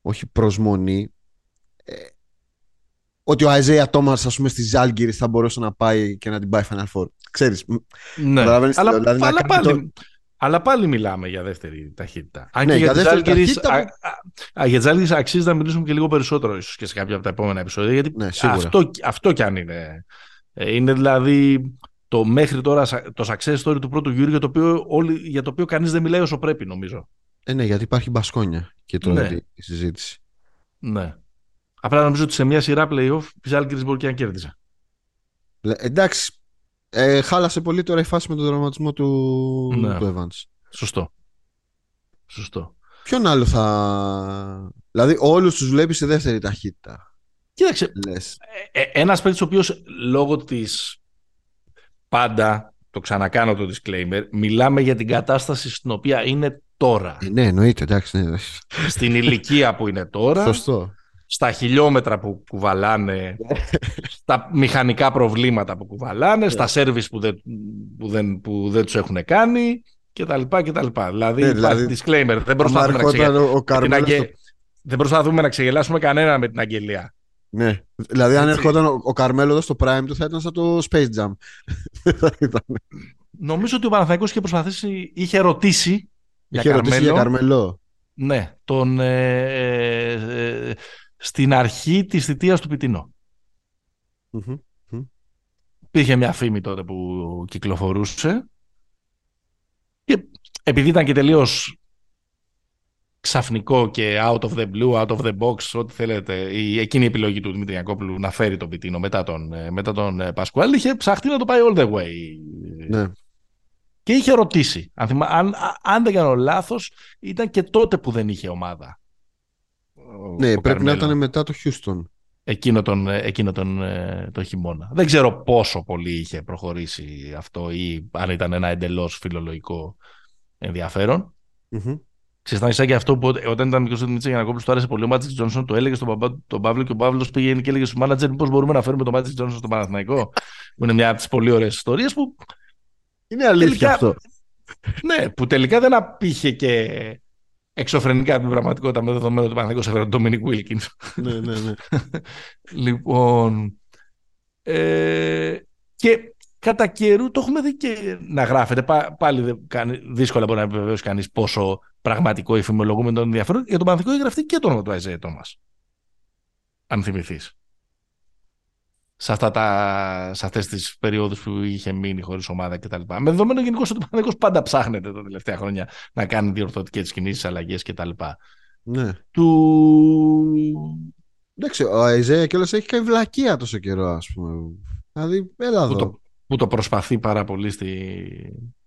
όχι προσμονή, ε, ότι ο Αιζέα Τόμας ας πούμε στη Ζάλγκυρη θα μπορούσε να πάει και να την πάει Final Four. Ξέρεις, ναι. αλλά, δηλαδή, αλλά, πάλι, αλλά πάλι μιλάμε για δεύτερη ταχύτητα. Αν ναι, και για, για δεύτερη ταχύτητα... για τις αξίζει να μιλήσουμε και λίγο περισσότερο ίσως και σε κάποια από τα επόμενα επεισόδια, γιατί ναι, αυτό, αυτό κι αν είναι. Ε, είναι δηλαδή το μέχρι τώρα το success story του πρώτου γύρου για το οποίο, όλοι, για το οποίο κανείς δεν μιλάει όσο πρέπει νομίζω. Ε, ναι, γιατί υπάρχει μπασκόνια και τώρα ναι. η συζήτηση. Ναι. Απλά νομίζω ότι σε μια σειρά playoff η Ζάλγκυρης μπορεί και να κέρδιζε. Εντάξει, ε, χάλασε πολύ τώρα η φάση με τον δραματισμό του, ναι. του Evans. Σωστό. Σωστό. Ποιον άλλο θα... Δηλαδή όλους τους βλέπεις σε δεύτερη ταχύτητα. Κοίταξε, Λες. Ε, ε, ένας παίκτης ο οποίος λόγω της πάντα, το ξανακάνω το disclaimer, μιλάμε για την κατάσταση στην οποία είναι τώρα. Ε, ναι, εννοείται, εντάξει. Ναι. Στην ηλικία που είναι τώρα. Σωστό. Στα χιλιόμετρα που κουβαλάνε, στα μηχανικά προβλήματα που κουβαλάνε, στα σέρβις που δεν, που δεν, που δεν τους έχουν κάνει και τα λοιπά και τα λοιπά. Δηλαδή, ναι, δηλαδή disclaimer, δεν προσπαθούμε, να, ξεγε... δεν προσπαθούμε να ξεγελάσουμε κανένα με την αγγελία. Ναι. Δηλαδή, αν έρχονταν ο, ο Καρμέλο εδώ στο Prime του, θα ήταν σαν το Space Jam. Νομίζω ότι ο Παναθηναϊκός είχε προσπαθήσει, είχε ρωτήσει είχε για ρωτήσει Καρμέλο. για Καρμέλο. Ναι, τον, ε, ε, ε, στην αρχή της θητείας του Πιτίνο. Mm-hmm. Υπήρχε μια φήμη τότε που κυκλοφορούσε και επειδή ήταν και τελείως ξαφνικό και out of the blue, out of the box, ό,τι θέλετε, η, εκείνη η επιλογή του Δημήτρη Ιακόπουλου να φέρει τον Πιτίνο μετά τον, ε, μετά τον ε, Πασκουάλ, είχε ψαχτεί να το πάει all the way. Ναι. Και είχε ρωτήσει. Αν, θυμά, αν, αν δεν κάνω λάθος, ήταν και τότε που δεν είχε ομάδα. Ναι, πρέπει να ήταν μετά το Houston. Εκείνο τον, ε, εκείνο τον, το χειμώνα. Δεν ξέρω πόσο πολύ είχε προχωρήσει αυτό ή αν ήταν ένα εντελώς φιλολογικό ενδιαφέρον. Mm-hmm. Ξέρεις, και αυτό που όταν ήταν μικρός ο Δημήτρης Γιανακόπουλο, του άρεσε πολύ ο Μάτζικ Τζόνσον, το έλεγε στον τον Παύλο και ο Παύλος πήγαινε και έλεγε στους μάνατζερ πώς μπορούμε να φέρουμε τον Μάτζικ Τζόνσον στο Παναθηναϊκό. που είναι μια από τις πολύ ωραίες ιστορίες που. Είναι αλήθεια τελικά, αυτό. Ναι, που τελικά δεν απήχε και εξωφρενικά την πραγματικότητα με δεδομένο ότι ο Παναθηναϊκός έφερε τον Ντομινικ Βίλκινς. ναι, ναι, ναι. λοιπόν. Ε, και κατά καιρού το έχουμε δει και να γράφεται. πάλι δύσκολα μπορεί να επιβεβαιώσει κανείς πόσο πραγματικό υφημολογούμενο ενδιαφέρον. Για τον Παναθηνικό έχει γραφτεί και το όνομα του Αιζέ Τόμα. Αν θυμηθείς. Σε, αυτά τα, σε αυτές τις περιόδους που είχε μείνει χωρίς ομάδα κτλ. Με δεδομένο γενικώς ότι ο Παναθηνικός πάντα ψάχνεται τα τελευταία χρόνια να κάνει διορθωτικές κινήσεις, αλλαγές κτλ. Ναι. Του... Εντάξει, ο Αιζέ κιόλας έχει κάνει βλακεία τόσο καιρό, ας πούμε. Δηλαδή, έλα εδώ. Που το, που το προσπαθεί πάρα πολύ στη,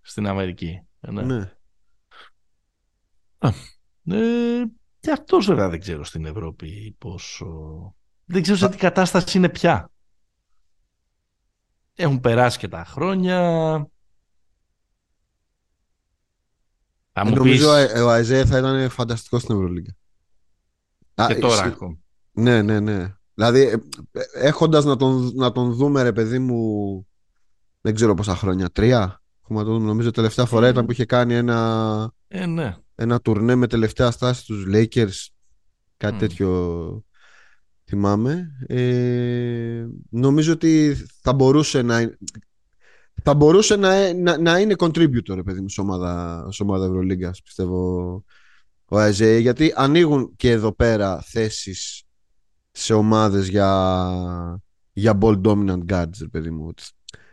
στην Αμερική. Ναι. ναι. Ε, και αυτός βέβαια δεν ξέρω στην Ευρώπη πόσο... Δεν ξέρω σε τι κατάσταση είναι πια. Έχουν περάσει και τα χρόνια. Θα μου νομίζω πεις... ο Αιζέ θα ήταν φανταστικός στην Ευρωλίγκα. Και τώρα ακόμα. Ναι, ναι, ναι. Δηλαδή, ε, έχοντας να τον, να τον δούμε, ρε παιδί μου, δεν ξέρω πόσα χρόνια, τρία. Έχουμε το νομίζω τελευταία φορά mm. ήταν που είχε κάνει ένα, ε, ναι. Ένα τουρνέ με τελευταία στάση στους Lakers. Κάτι mm. τέτοιο θυμάμαι. Ε, νομίζω ότι θα μπορούσε να, θα μπορούσε να, να, να είναι contributor παιδί μου, σε ομάδα, σε ομάδα Ευρωλίγκας, πιστεύω ο ΑΕΖΕ, γιατί ανοίγουν και εδώ πέρα θέσεις σε ομάδες για, για ball dominant guards, παιδί μου.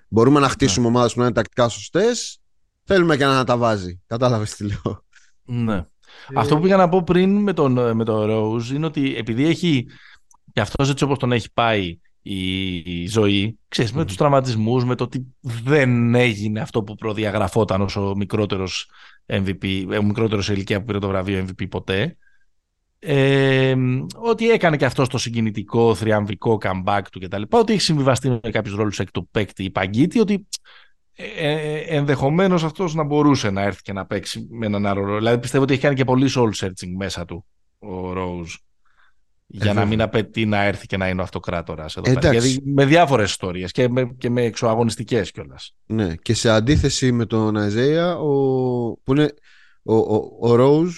Μπορούμε να χτίσουμε ναι. ομάδες που να είναι τακτικά σωστές. Θέλουμε και να τα βάζει. Κατάλαβες τι λέω. Ναι. Ε... Αυτό που πήγα να πω πριν με τον, με τον Rose είναι ότι επειδή έχει. Και αυτός έτσι όπως τον έχει πάει η, ζωή, ξέρεις, mm. με τους τραυματισμούς, με το ότι δεν έγινε αυτό που προδιαγραφόταν όσο μικρότερος MVP, ο μικρότερος σε ηλικία που πήρε το βραβείο MVP ποτέ. Ε, ότι έκανε και αυτός το συγκινητικό, θριαμβικό comeback του κτλ. Ότι έχει συμβιβαστεί με κάποιους ρόλους εκ του παίκτη η Παγκίτη, ότι ε, ε ενδεχομένως αυτός να μπορούσε να έρθει και να παίξει με έναν άλλο ρόλο. Δηλαδή πιστεύω ότι έχει κάνει και πολύ soul searching μέσα του ο Rose για να μην απαιτεί να έρθει και να είναι ο αυτοκράτορας εδώ πέρα. Γιατί με διάφορες ιστορίες και με, και με εξωαγωνιστικές κιόλας. Ναι, και σε αντίθεση με τον Αιζέα, ο, που είναι, ο, ο, ο Rose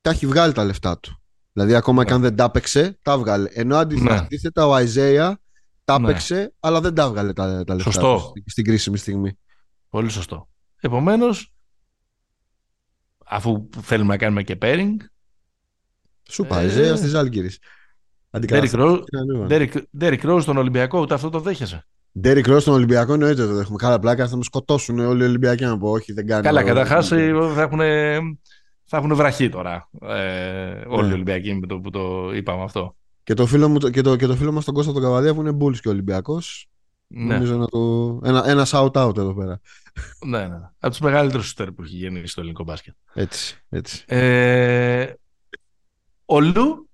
τα έχει βγάλει τα λεφτά του. Δηλαδή, ακόμα ναι. και αν δεν τα έπαιξε, τα βγάλε. Ενώ ναι. αντίθετα, ο Αιζέα τα ναι. έπαιξε, αλλά δεν τα βγάλε τα, τα λεφτά σωστό. τους στην κρίσιμη στιγμή. Πολύ σωστό. Επομένως, αφού θέλουμε να κάνουμε και pairing, σου πάει, Ζέα τη Άλγηρη. Ντέρικ Ρόουζ στον Ολυμπιακό, ούτε αυτό το δέχεσαι. Ντέρικ Ρόουζ στον Ολυμπιακό εννοείται το δέχομαι. Καλά πλάκα, θα με σκοτώσουν όλοι οι Ολυμπιακοί να πω. Όχι, δεν κάνω. Καλά, καταρχάς θα έχουν, θα έχουν βραχεί τώρα ε, όλοι οι ναι. Ολυμπιακοί που το, που το είπαμε αυτό. Και το φίλο, μου, και το, και το φίλο μας τον Κώστα τον Καβαδία που είναι Bulls και Ολυμπιακός ναι. Νομίζω να το... ένα, ένα shout out εδώ πέρα. ναι, ναι. Από τους μεγαλύτερους σουτέρ που έχει γίνει στο ελληνικό μπάσκετ. Έτσι. έτσι. Ε, ο Λου.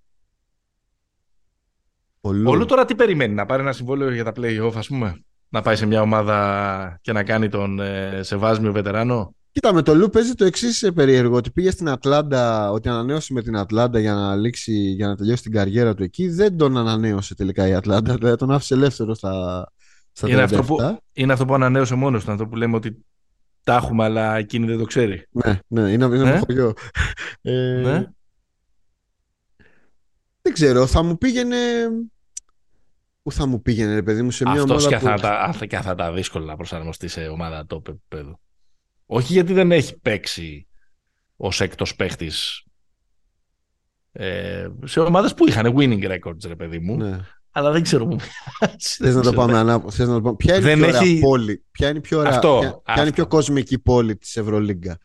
Ο Λου. τώρα τι περιμένει, να πάρει ένα συμβόλαιο για τα play-off, ας πούμε; Να πάει σε μια ομάδα και να κάνει τον ε, σεβάσμιο βετεράνο; Κοίτα, με το Λου παίζει το εξής ε, περίεργο. Ότι πήγε στην Ατλάντα, ότι ανανέωσε με την Ατλάντα για να, λήξει, για να τελειώσει την καριέρα του εκεί. Δεν τον ανανέωσε τελικά η Ατλάντα. Δηλαδή τον άφησε ελεύθερο στα, στα είναι, αυτό που, είναι αυτό που ανανέωσε μόνος του. Αυτό που λέμε ότι τα έχουμε, αλλά εκείνη δεν το ξέρει. Ναι, ναι είναι, είναι ναι; χωριό. Ε, ναι. Δεν ξέρω, θα μου πήγαινε. Πού θα μου πήγαινε, ρε παιδί μου, σε μια Αυτός ομάδα. Αυτό που... θα, τα, και θα τα δύσκολα να προσαρμοστεί σε ομάδα top επίπεδο. Όχι γιατί δεν έχει παίξει ως έκτος παίχτης ε, σε ομάδες που είχαν winning records, ρε παιδί μου. Ναι. Αλλά δεν ξέρω πού. Θες να το πάμε ανάποδα. Να το πάμε. Ποια είναι δεν η πιο έχει... πόλη, ποια είναι η πιο, ωραία, αυτό, ποια, ποια είναι η πιο κοσμική πόλη της Ευρωλίγκα;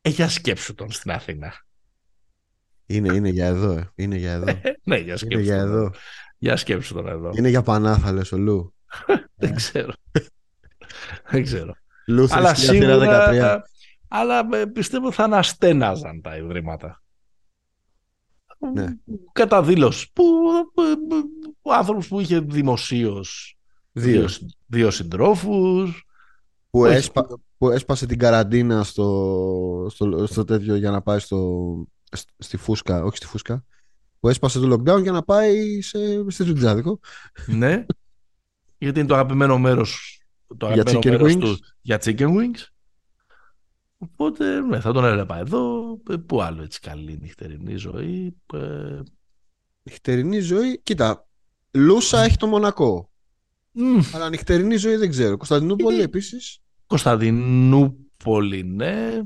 Έχει σκέψου τον στην Αθήνα. Είναι, είναι για εδώ. Ε. Είναι για εδώ. ναι, για σκέψου. Είναι για εδώ. Για σκέψου τώρα εδώ. Είναι για πανάθα, λες ο Λου. δεν ξέρω. δεν ξέρω. Λου αλλά σίγουρα, 13. Αλλά ε, πιστεύω θα αναστέναζαν τα ιδρύματα. Ναι. Κατά δήλωση. Που, ο άνθρωπος που είχε δημοσίως δύο, δύο συντρόφους. Που, έσπα, που έσπασε την καραντίνα στο, στο, στο τέτοιο για να πάει στο, στη φούσκα, όχι στη φούσκα, που έσπασε το lockdown για να πάει σε, στη Τζουδζάδικο. ναι, γιατί είναι το αγαπημένο μέρος, το αγαπημένο για μέρος τους για chicken wings. Οπότε ναι, θα τον έλεγα εδώ. Ε, πού άλλο έτσι καλή νυχτερινή ζωή. Ε... Νυχτερινή ζωή, κοίτα. Λούσα έχει το Μονακό. Mm. Αλλά νυχτερινή ζωή δεν ξέρω. Κωνσταντινούπολη επίσης. Κωνσταντινούπολη, ναι.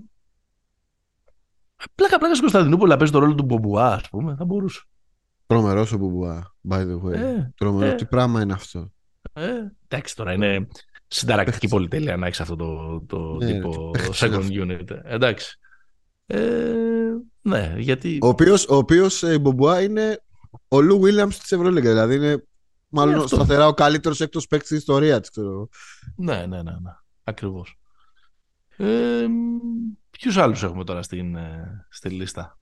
Πλάκα πλάκα στην Κωνσταντινούπολη να παίζει το ρόλο του Μπομπουά, ας πούμε, θα μπορούσε. Τρομερός ο Μπομπουά, by the way. Ε, Τρομερό, ε, τι πράγμα είναι αυτό. Ε, εντάξει τώρα, είναι συνταρακτική πολυτέλεια να έχεις αυτό το, το ναι, τύπο second unit. Ε, εντάξει. Ε, ναι, γιατί. Ο οποίος ο οποίος, ε, Μπομπουά είναι ο Λου Βίλιαμς της Ευρωλίγκα. Δηλαδή είναι μάλλον σταθερά ο καλύτερος έκτος παίκτης στην ιστορίας τη, Ναι, ναι, ναι, ναι. Ακριβώς. Ε, Ποιους άλλους έχουμε τώρα στην, ε, στη λίστα;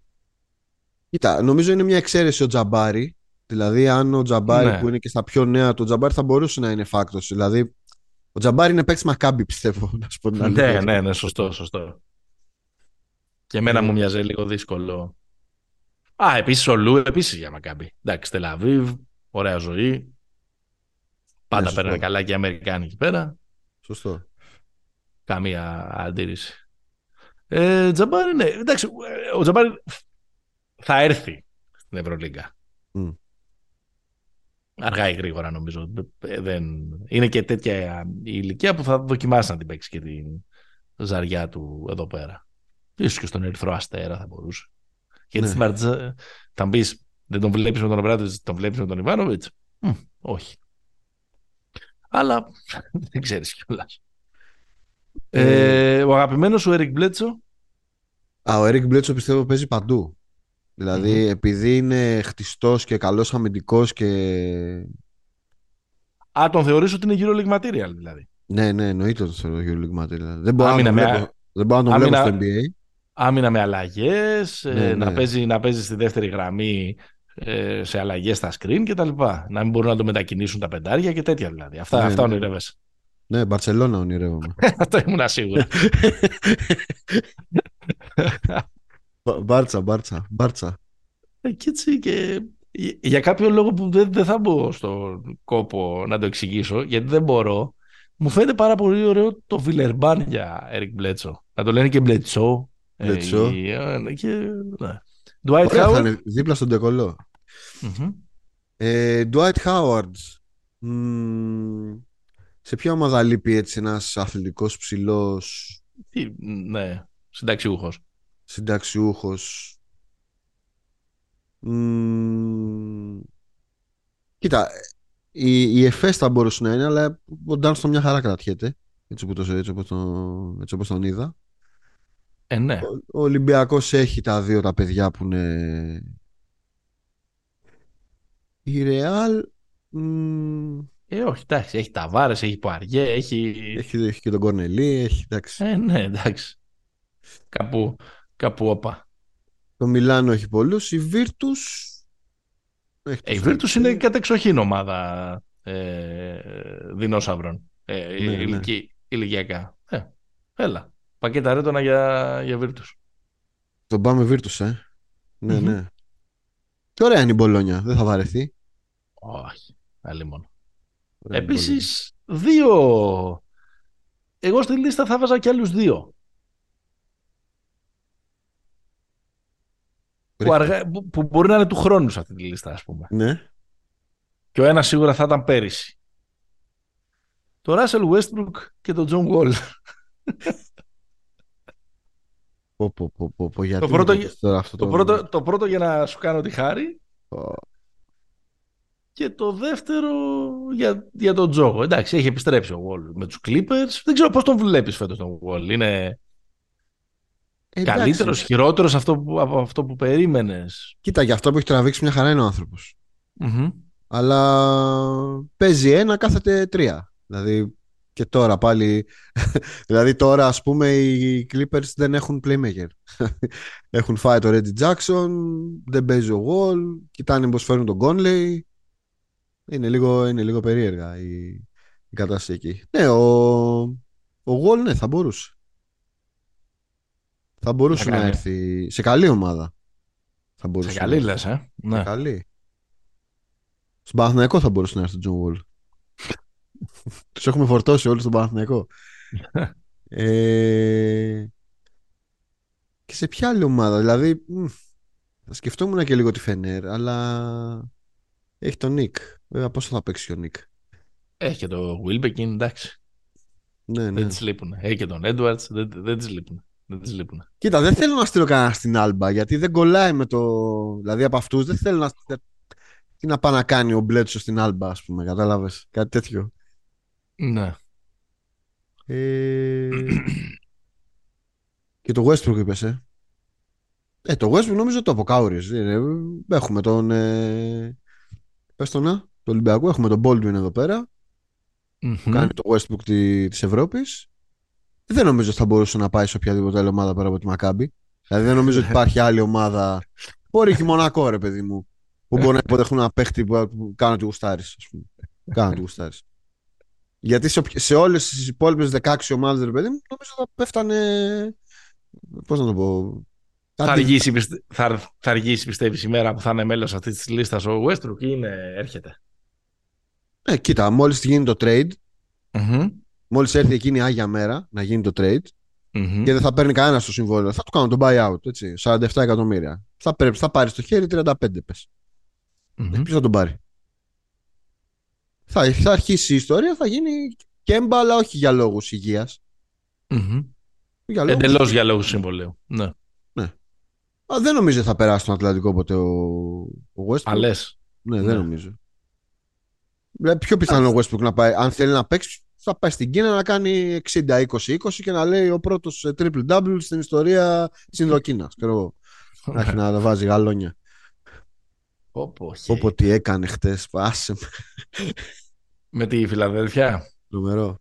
Κοίτα, νομίζω είναι μια εξαίρεση ο Τζαμπάρη. Δηλαδή, αν ο Τζαμπάρη ναι. που είναι και στα πιο νέα του, ο Τζαμπάρη θα μπορούσε να είναι φάκτος. Δηλαδή, ο Τζαμπάρη είναι παίκτης Μακάμπι, πιστεύω. Να σου πω την ναι, ναι, ναι, σωστό, σωστό. Και εμένα μου μοιάζει λίγο δύσκολο. Α, επίσης ο Λου, επίσης για Μακάμπι. Εντάξει, Τελαβίβ, ωραία ζωή. Πάντα ναι, παίρνουν καλά και οι Αμερικάνοι εκεί πέρα. Σωστό. Καμία αντίρρηση. Ε, Τζαμπάρι, ναι. Εντάξει, ο Τζαμπάρι θα έρθει στην Ευρωλίγκα. Mm. Αργά ή γρήγορα νομίζω. Ε, δεν... Είναι και τέτοια η ηλικία που θα δοκιμάσει να την παίξεις και την ζαριά του εδώ πέρα. Ίσως και στον Ερυθρό Αστέρα θα μπορούσε. Γιατί ναι. στην Μαρτζά θα μπεις, δεν τον βλέπεις με τον Αμπράτοβιτ, τον βλέπεις με τον Ιβάνοβιτς; όχι. Αλλά δεν ξέρεις κιόλας. Ε, ο αγαπημένος ο Eric Μπλέτσο; Α, ο Eric Μπλέτσο πιστεύω παίζει παντού. Δηλαδή επειδή είναι χτιστός και καλός αμυντικός και... Α, τον θεωρείς ότι είναι γύρω material δηλαδή. Ναι, ναι, εννοείται ότι θεωρώ γύρω material. Δεν μπορώ, να, με... βλέπω, Δεν μπορώ να τον βλέπω στο NBA. Άμυνα με αλλαγές, ε, ναι, να, ναι. Παίζει, να παίζει στη δεύτερη γραμμή ε, σε αλλαγές στα screen κτλ. Να μην μπορούν να το μετακινήσουν τα πεντάρια και τέτοια δηλαδή. Αυτά, ναι, αυτά ναι. ονειρεύεσαι. Ναι, Μπαρσελόνα ονειρεύομαι. Αυτό ήμουν σίγουρος. μπάρτσα, μπάρτσα, μπάρτσα. Ε, και έτσι και για κάποιο λόγο που δεν, δεν θα μπω στον κόπο να το εξηγήσω, γιατί δεν μπορώ, μου φαίνεται πάρα πολύ ωραίο το Βιλερμπάν για Eric Μπλέτσο. Να το λένε και Μπλετσό. Μπλετσό. Ε, και, ναι. Dwight Ωραία, θα είναι δίπλα στον τεκολό. Mm-hmm. Ε, Dwight Howard. σε ποια ομάδα λείπει έτσι ένας αθλητικός ψηλός... Ναι, συνταξιούχος. Συνταξιούχος. Κοίτα, η, η ΕΦΕΣ θα μπορούσε να είναι, αλλά ο Ντάνστον μια χαρά κρατιέται. Έτσι όπως, το, έτσι, όπως το, έτσι όπως τον είδα. Ε, ναι. Ο, ο Ολυμπιακός έχει τα δύο τα παιδιά που είναι... Η Ρεάλ... Ε, όχι, εντάξει, έχει τα βάρε, έχει Πουαριέ, έχει... έχει... Έχει και τον Κορνελί, έχει, εντάξει. Ε, ναι, εντάξει. Κάπου, κάπου όπα. Το Μιλάνο έχει πολλούς, η Βίρτους... Ε, η Βίρτους είναι κατεξοχήν ομάδα ε, δεινόσαυρων, ε, ναι, ναι. ηλικιακά. Ε, έλα, πακέτα ρέτονα για, για Βίρτους. Τον πάμε Βίρτους, ε. Ναι, ναι. Και ωραία είναι η Μπολόνια, δεν θα βαρεθεί. Όχι, άλλη μόνο. Επίσης, δύο... Εγώ στη λίστα θα βάζα και άλλους δύο. Που, αργά, που, μπορεί να είναι του χρόνου σε αυτή τη λίστα, ας πούμε. Ναι. Και ο ένας σίγουρα θα ήταν πέρυσι. Το Russell Westbrook και το John Wall. Πω, πω, πω, πω, γιατί το, πρώτο, αυτό το, το, πρώτο, το πρώτο για να σου κάνω τη χάρη και το δεύτερο για, για τον Τζόγο. Εντάξει, έχει επιστρέψει ο Wall με τους Clippers. Δεν ξέρω πώς τον βλέπεις φέτος τον Wall. Είναι καλύτερος, χειρότερος αυτό που, από αυτό που περίμενες. Κοίτα, για αυτό που έχει τραβήξει μια χαρά είναι ο ανθρωπος Αλλά παίζει ένα, κάθεται τρία. Δηλαδή και τώρα πάλι. δηλαδή τώρα ας πούμε οι Clippers δεν έχουν playmaker. έχουν φάει το Reggie Jackson, δεν παίζει ο Wall, κοιτάνε πως φέρνουν τον Conley. Είναι λίγο, είναι λίγο περίεργα η, η κατάσταση εκεί. Ναι, ο, ο Wall ναι, θα μπορούσε. Θα μπορούσε να έρθει σε καλή ομάδα. Θα μπορούσε σε καλή λες, ε. Ναι. Σε καλή. Στον Παναθηναϊκό θα μπορούσε να έρθει ο Τζον Wall. Τους έχουμε φορτώσει όλους στον Παναθηναϊκό. ε... Και σε ποια άλλη ομάδα, δηλαδή θα σκεφτόμουν και λίγο τη Φενέρ, αλλά έχει τον Νικ. Βέβαια πόσο θα παίξει ο Νικ; Έχει και τον Βίλμπεκιν, εντάξει. Ναι, ναι. Δεν της λείπουν. Έχει και τον Έντουαρντς, δεν, δεν της λείπουν. Δεν της λείπουν. Κοίτα, δεν θέλω να στείλω κανένα στην Άλμπα γιατί δεν κολλάει με το. Δηλαδή από αυτούς δεν θέλω να. Τι να πάει να κάνει ο Μπλέτσο στην Άλμπα, ας πούμε, κατάλαβες; Κάτι τέτοιο. Ναι. Ε... και το Westbrook είπες, ε; Ε, το Westbrook νομίζω το αποκάουρεις. Ε, έχουμε τον... Ε... Πες το να, το Ολυμπιακό. Έχουμε τον Baldwin εδώ πέρα. Που κάνει το Westbrook τη, της Ευρώπης. Δεν νομίζω ότι θα μπορούσε να πάει σε οποιαδήποτε άλλη ομάδα πέρα από τη Μακάμπη. Δηλαδή δεν νομίζω ότι υπάρχει άλλη ομάδα. Μπορεί και Μονακό, ρε παιδί μου. Που μπορεί να υποδεχθούν ένα παίχτη που κάνω τη γουστάρι, ας πούμε. Κάνω τη γουστάρι. Γιατί σε, σε όλες τις υπόλοιπες 16 ομάδες, ρε παιδί μου, νομίζω θα πέφτανε. Πώς να το πω. Θα αργήσει, θα, θα αργήσει πιστεύεις η μέρα που θα είναι μέλος αυτής της λίστας ο Westbrook ή είναι, έρχεται; Ε, κοίτα, μόλις γίνει το trade, mm-hmm. Μόλις έρθει εκείνη η Άγια μέρα να γίνει το trade mm-hmm. και δεν θα παίρνει κανένα στο συμβόλαιο, θα του κάνω το buyout, έτσι, 47 εκατομμύρια. Θα, πρέπει, θα πάρει στο χέρι 35 πες. Mm-hmm. Ποιος θα τον πάρει; Θα, θα αρχίσει η ιστορία, θα γίνει κέμπα, αλλά όχι για λόγους υγείας. Mm-hmm. Εντελώς για λόγους συμβολέου. Ναι. ναι. Α, δεν νομίζω θα περάσει τον Ατλαντικό ποτέ ο, ο Westbrook. Αλέ. Ναι, δεν ναι. νομίζω. Δηλαδή, πιο πιθανό ο Westbrook να πάει, αν θέλει να παίξει, θα πάει στην Κίνα να κάνει 60-20-20 και να λέει ο πρώτος triple double στην ιστορία της Ινδοκίνας. να έχει να βάζει γαλόνια. Όπω τι έκανε χτες. Πάσε με. τη Φιλαδέλφια. Νούμερο.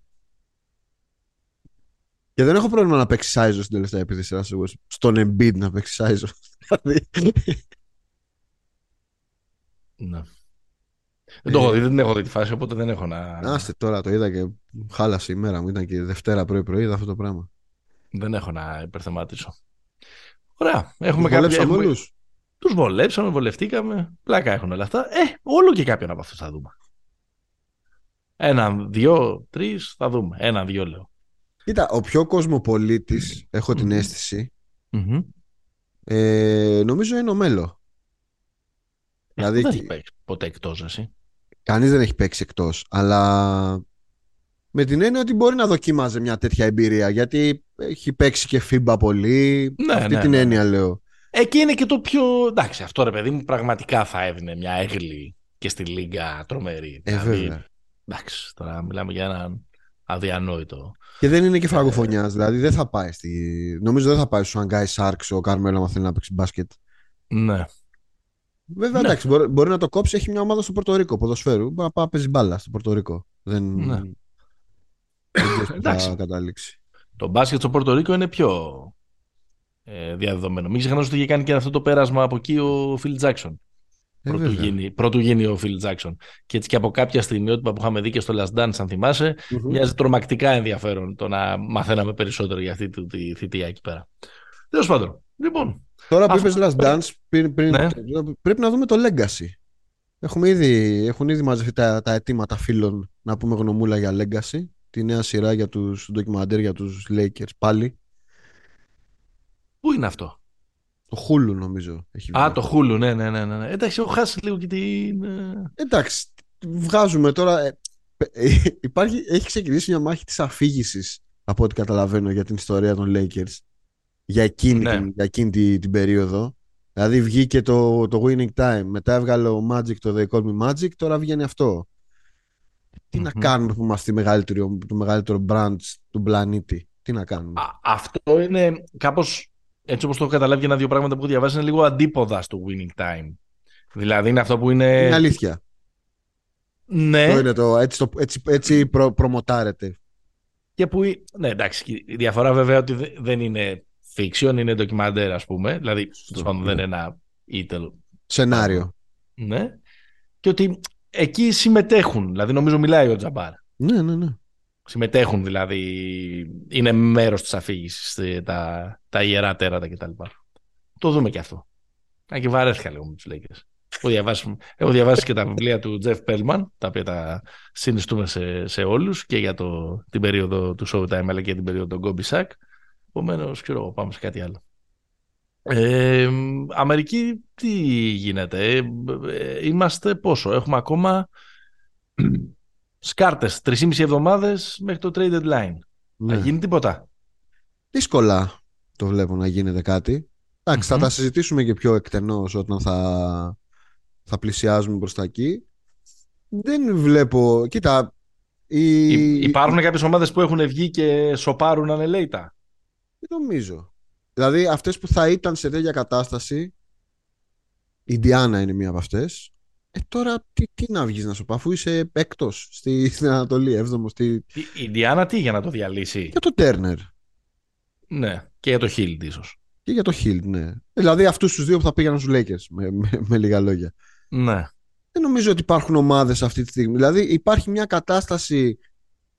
Και δεν έχω πρόβλημα να παίξει Σάιζο στην τελευταία επίθεση. Στον Embiid να παίξει Σάιζο. Δηλαδή. ναι. Δεν το έχω δει, δεν την έχω δει τη φάση, οπότε δεν έχω να. Άστε τώρα, το είδα και χάλασε η μέρα μου. Ήταν και Δευτέρα πρωί-πρωί, είδα αυτό το πράγμα. Δεν έχω να υπερθεματίσω. Ωραία. Έχουμε κάποια. Έχουμε... όλους; Τους βολέψαμε, βολευτήκαμε. Πλάκα έχουν όλα αυτά. Ε, όλο και κάποιον από αυτούς θα δούμε. Έναν, δυο, τρεις θα δούμε. Έναν, δυο λέω. Κοίτα, ο πιο κοσμοπολίτης, έχω την αισθηση ε, νομίζω είναι ο Μέλο. Ε, δηλαδή, δεν έχει παίξει ποτέ εκτός, εσύ. Κανείς δεν έχει παίξει εκτός. Αλλά με την έννοια ότι μπορεί να δοκίμαζε μια τέτοια εμπειρία. Γιατί έχει παίξει και φίμπα πολύ. Ναι, Αυτή ναι, την ναι. έννοια λέω. Εκεί είναι και το πιο. Εντάξει, αυτό ρε παιδί μου πραγματικά θα έδινε μια έγκλη και στη Λίγκα τρομερή. Ε, δηλαδή, βέβαια. Εντάξει, τώρα μιλάμε για έναν αδιανόητο. Και δεν είναι και φραγκοφωνιάς. Ε, δηλαδή δεν θα πάει στη. Νομίζω δεν θα πάει στους Αγκάι Σάρξ ο Κάρμελο αν θέλει να παίξει μπάσκετ. Ναι. Βέβαια, ναι. εντάξει, μπορεί, μπορεί, να το κόψει. Έχει μια ομάδα στο Πορτορίκο ποδοσφαίρου. Μπορεί να πάει να παίζει μπάλα στο Πορτορίκο. Δεν. Ναι. δεν θα καταλήξει. Το μπάσκετ στο Πορτορίκο είναι πιο ε, διαδεδομένο. Μην ξεχνάς ότι είχε κάνει και αυτό το πέρασμα από εκεί ο Φιλ Τζάξον. Ε, πρωτού, γίνει, πρωτού γίνει ο Φιλ Τζάξον. Και έτσι και από κάποια στιγμιότυπα που είχαμε δει και στο Last Dance, αν θυμάσαι, mm-hmm. μοιάζει τρομακτικά ενδιαφέρον το να μαθαίναμε περισσότερο για αυτή τη θητεία εκεί πέρα. Τέλος πάντων. Λοιπόν, Τώρα που είπες Last Dance, πριν, πριν, ναι. πρέπει να δούμε το Legacy. Έχουμε ήδη, έχουν ήδη μαζευτεί τα, τα αιτήματα φίλων να πούμε γνωμούλα για Legacy. Τη νέα σειρά για τους ντοκιμαντέρ για τους Lakers πάλι. Πού είναι αυτό; Το Hulu νομίζω έχει βγει. Α, το Hulu, ναι, ναι, ναι. ναι. Εντάξει, έχω χάσει λίγο και την... Εντάξει, βγάζουμε τώρα... Ε, ε, υπάρχει, έχει ξεκινήσει μια μάχη της αφήγησης από ό,τι καταλαβαίνω για την ιστορία των Lakers για εκείνη, ναι. την, για εκείνη την, την, περίοδο. Δηλαδή βγήκε το, το Winning Time, μετά έβγαλε ο Magic το They Call Me Magic, τώρα βγαίνει αυτό. Τι να κάνουμε που είμαστε μεγαλύτερο, το μεγαλύτερο brand του πλανήτη; Τι να κάνουμε; Α, αυτό είναι κάπως, έτσι όπως το έχω καταλάβει για ένα-δύο πράγματα που έχω διαβάσει, είναι λίγο αντίποδα στο Winning Time. Δηλαδή είναι αυτό που είναι... Είναι αλήθεια. Ναι. Αυτό είναι το, έτσι, το, έτσι, έτσι προ, προμοτάρεται. Και που, ναι εντάξει, η διαφορά βέβαια ότι δεν είναι fiction, είναι ντοκιμαντέρ ας πούμε, δηλαδή δεν είναι ένα ήτελ. Σενάριο. Ναι. Και ότι εκεί συμμετέχουν, δηλαδή νομίζω μιλάει ο Τζαμπάρ. Ναι, ναι, ναι. Συμμετέχουν δηλαδή, είναι μέρος της αφήγησης, τα, τα ιερά τέρατα κτλ. Το δούμε και αυτό. Αν και βαρέθηκα λίγο με τους Lakers. Έχω διαβάσει, έχω διαβάσει και τα βιβλία του Τζεφ Πέλμαν, τα οποία τα συνιστούμε σε, σε όλους και για το, την περίοδο του Showtime αλλά και την περίοδο του Gobi Sack. Επομένως, ξέρω, πάμε σε κάτι άλλο. Ε, Αμερική, τι γίνεται. Ε, είμαστε πόσο, έχουμε ακόμα σκάρτες, 3,5 εβδομάδες μέχρι το trade deadline. Ναι. Θα γίνει τίποτα; Δύσκολα το βλέπω να γίνεται κάτι. Εντάξει, θα τα συζητήσουμε και πιο εκτενώς όταν θα, θα πλησιάζουμε προς τα εκεί. Δεν βλέπω... Κοίτα, η... Υπάρχουν κάποιες ομάδες που έχουν βγει και σοπάρουν ανελέητα. Δεν νομίζω. Δηλαδή αυτές που θα ήταν σε τέτοια κατάσταση, η Ντιάνα είναι μία από αυτές. Ε, τώρα τι, τι να βγεις να σου πω, αφού είσαι έκτος στη, στην Ανατολή, έβδομος. Στη... Η, η Ντιάνα τι για να το διαλύσει; Για το Τέρνερ. Ναι, και για το Χίλντ ίσως. Και για το Χίλντ, ναι. Δηλαδή αυτούς τους δύο που θα πήγαιναν στους Lakers, με, με, με, λίγα λόγια. Ναι. Δεν νομίζω ότι υπάρχουν ομάδες αυτή τη στιγμή. Δηλαδή υπάρχει μια κατάσταση.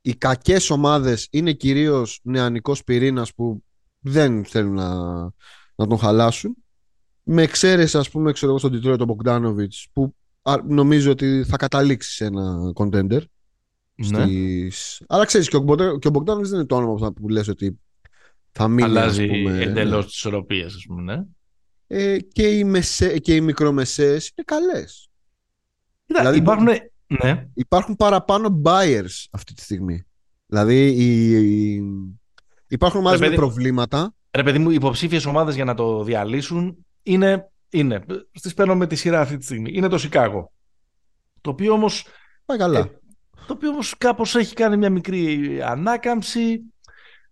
Οι κακές ομάδες είναι κυρίως νεανικός πυρήνας που δεν θέλουν να, να τον χαλάσουν. Με εξαίρεση, ας πούμε, ξέρω εγώ στον Τιτρόι τον Μπογκδάνοβιτ, που νομίζω ότι θα καταλήξει σε ένα contender. Ναι. Στις... Αλλά ξέρεις, και ο, ο Μπογκδάνοβιτ δεν είναι το όνομα που λες ότι θα μείνει. Αλλάζει εντελώς ναι. τις ισορροπίες, ας πούμε, ναι. Ε, και, οι μεσέ, και οι μικρομεσαίες είναι καλές. δηλαδή, υπάρχουν, ναι. υπάρχουν παραπάνω buyers αυτή τη στιγμή. Δηλαδή οι, Υπάρχουν ομάδε με προβλήματα. Ρε παιδί μου, υποψήφιες ομάδες για να το διαλύσουν είναι. είναι. Στι παίρνω με τη σειρά αυτή τη στιγμή. Είναι το Σικάγο. Το οποίο όμως. Πάει καλά. Ε, το οποίο όμως κάπως έχει κάνει μια μικρή ανάκαμψη.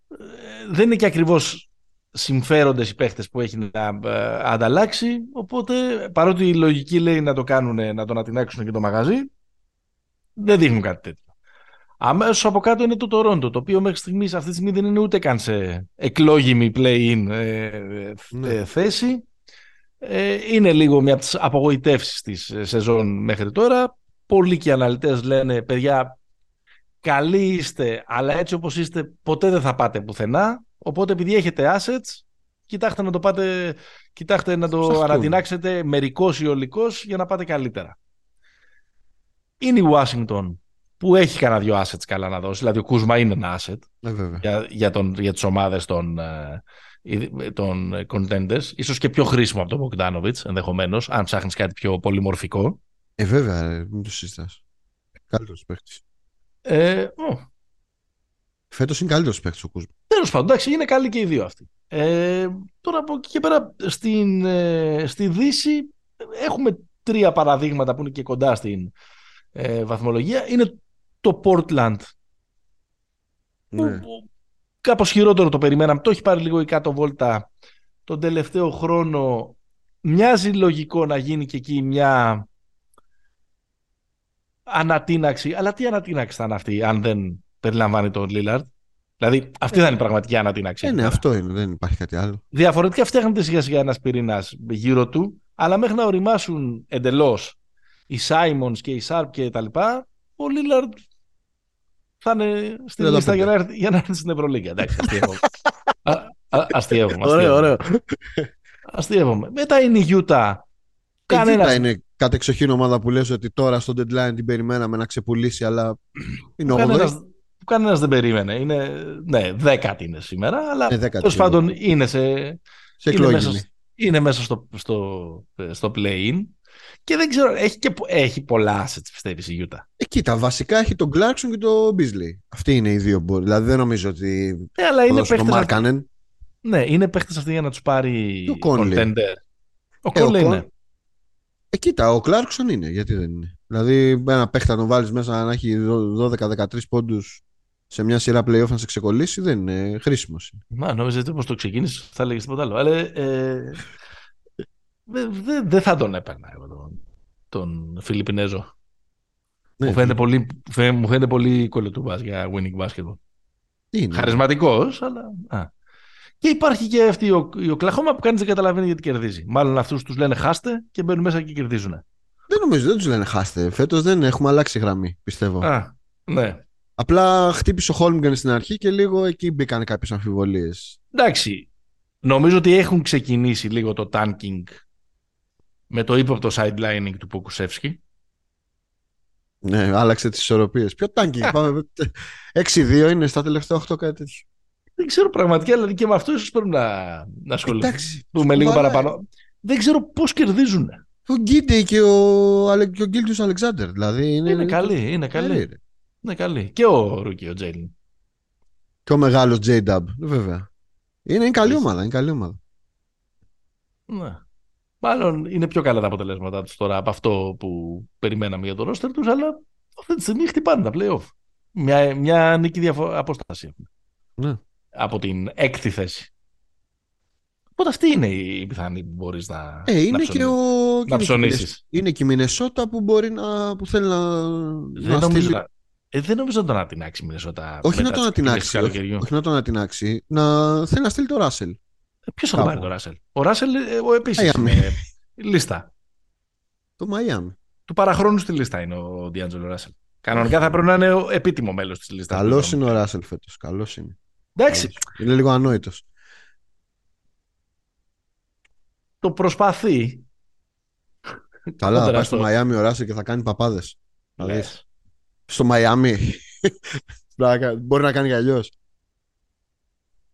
Ε, δεν είναι και ακριβώς συμφέροντες οι παίχτες που έχει να ε, ανταλλάξει. Οπότε παρότι η λογική λέει να το κάνουν, να τον ατινάξουν και το μαγαζί, δεν δείχνουν κάτι τέτοιο. Αμέσως από κάτω είναι το Toronto, το οποίο μέχρι στιγμής αυτή τη στιγμή δεν είναι ούτε καν σε εκλόγιμη play-in ε, ναι. ε, θέση. Ε, είναι λίγο μια από τις απογοητεύσεις της σεζόν μέχρι τώρα. Πολλοί και αναλυτές λένε, παιδιά, καλοί είστε, αλλά έτσι όπως είστε ποτέ δεν θα πάτε πουθενά. Οπότε επειδή έχετε assets, κοιτάξτε να το, πάτε, κοιτάξτε να το ανατινάξετε μερικός ή ολικός για να πάτε καλύτερα. Είναι η Washington που έχει κανένα δυο assets καλά να δώσει. Δηλαδή ο Κούσμα είναι ένα asset ε, για, για, τον, για τις ομάδες των, ε, των contenders. Ίσως και πιο χρήσιμο από τον Bogdanovic ενδεχομένως, αν ψάχνεις κάτι πιο πολυμορφικό. Ε, βέβαια, μην το συζητάς. Καλύτερος παίχτης. Ε, oh. Φέτος είναι καλύτερος παίκτης ο Κούσμα. Τέλος πάντων, εντάξει, είναι καλοί και οι δύο αυτοί. Ε, τώρα από εκεί και πέρα στην, ε, στη Δύση έχουμε τρία παραδείγματα που είναι και κοντά στην ε, βαθμολογία. Είναι το Portland. Ναι. Που, κάπως χειρότερο το περιμέναμε. Το έχει πάρει λίγο η κάτω βόλτα τον τελευταίο χρόνο. Μοιάζει λογικό να γίνει και εκεί μια ανατείναξη. Αλλά τι ανατείναξη θα είναι αυτή, αν δεν περιλαμβάνει τον Λίλαρντ. Δηλαδή, αυτή θα είναι η πραγματική ανατείναξη. Ε, ναι, αυτό είναι, δεν υπάρχει κάτι άλλο. Διαφορετικά φτιάχνεται σιγά σιγά ένας πυρήνας γύρω του, αλλά μέχρι να οριμάσουν εντελώς οι Σάιμον και οι Σάρπ και τα λοιπά, ο Λίλαρντ θα είναι στη λίστα για να, έρθει, για να έρθει στην Ευρωλίγκα. Εντάξει, αστείευομαι. Ωραίο, ωραίο. Αστείευομαι. Μετά είναι η Γιούτα. Κανένα είναι κατεξοχήν ομάδα που λες ότι τώρα στο deadline την περιμέναμε να ξεπουλήσει, αλλά είναι ο που κανένας δεν περίμενε. Είναι, ναι, δέκατη είναι σήμερα, αλλά ε, τέλος πάντων είναι σε. σε είναι, μέσα, είναι μέσα στο, στο, στο play-in. Και δεν ξέρω, έχει, και, έχει πολλά assets πιστεύεις η Γιούτα. Ε, κοίτα, βασικά έχει τον Clarkson και τον Beasley. Αυτοί είναι οι δύο μπορεί. Δηλαδή δεν νομίζω ότι. Ε, αλλά είναι παίχτες. Ναι, είναι παίχτες αυτοί για να τους πάρει ο contender. Ο Κόνλε ε, είναι. Ε, κοίτα, ο Clarkson είναι. Γιατί δεν είναι. Δηλαδή, ένα παίχτα να τον βάλεις μέσα να έχει 12-13 πόντους σε μια σειρά playoff να σε ξεκολλήσει δεν είναι χρήσιμος. Μα νόμιζα ότι όπως το ξεκίνησες θα έλεγες τίποτα άλλο. Αλλά ε, δεν δε θα τον έπαιρνα εγώ τον, τον Φιλιππινέζο. Ναι, μου, φαίνεται πολύ, μου φαίνεται πολύ κολοτούμπα για winning basketball. Είναι; Χαρισματικός, αλλά... Α. Και υπάρχει και αυτή η Οκλαχώμα που κανείς δεν καταλαβαίνει γιατί κερδίζει. Μάλλον αυτούς τους λένε χάστε και μπαίνουν μέσα και κερδίζουν. Δεν νομίζω, δεν τους λένε χάστε. Φέτος δεν έχουμε αλλάξει γραμμή, πιστεύω. Α, ναι. Απλά χτύπησε ο Χόλμγκαν στην αρχή και λίγο εκεί μπήκαν κάποιες αμφιβολίες. Εντάξει. Νομίζω ότι έχουν ξεκινήσει λίγο το tanking με το ύποπτο sidelining του Ποκουσεύσκη. Ναι, άλλαξε τις ισορροπίες. Ποιο tanking, πάμε. 6-2 είναι στα τελευταία 8 κάτι τέτοιο. Δεν ξέρω πραγματικά, δηλαδή και με αυτό ίσως πρέπει να, να ασχοληθούμε λίγο παραπάνω. Δεν ξέρω πώς κερδίζουν. Ο Γκίντε και ο, και ο Γκίλτιους Αλεξάνδρ. Δηλαδή είναι, είναι καλή, είναι καλή. Είναι καλή. Και ο Ρούκι, ο Τζέιλιν. Και ο μεγάλος J-Dub, βέβαια. Είναι, είναι καλή ομάδα, είναι καλή ομάδα. Ναι. Μάλλον είναι πιο καλά τα αποτελέσματα τους τώρα από αυτό που περιμέναμε για το ρόστερ τους, αλλά αυτή τη στιγμή χτυπάνε τα playoff. Μια, μια νίκη διαφο- απόσταση Ναι. Από την έκτη θέση. Οπότε αυτή είναι η πιθανή που μπορείς να, ε, είναι να, και ο... να ψωνίσεις. Είναι και η Μινεσότα που μπορεί να. που θέλει να. Δεν να στείλει... να... Ε, δεν νομίζω να τον ανατινάξει η Μινεσότα. Όχι να τον ανατινάξει. Όχι, όχι, να τον ανατινάξει. Να θέλει να στείλει το Ράσελ. Ε, Ποιος θα πάρει το Ράσελ; Ο Ράσελ ε, επίσης είναι λίστα. Το Μαϊάμι. Του παραχρόνου στη λίστα είναι ο Ντιάντζελο Ράσελ. Κανονικά θα πρέπει να είναι ο επίτιμο μέλος της λίστας. Καλός είναι ο Ράσελ φέτος. Καλός είναι. Εντάξει. Είναι λίγο ανόητος. Το προσπαθεί. Καλά, θα πάει στο Μαϊάμι ο Ράσελ και θα κάνει παπάδες. Ναι. Στο Μαϊάμι. Μπορεί να κάνει κι αλλιώς.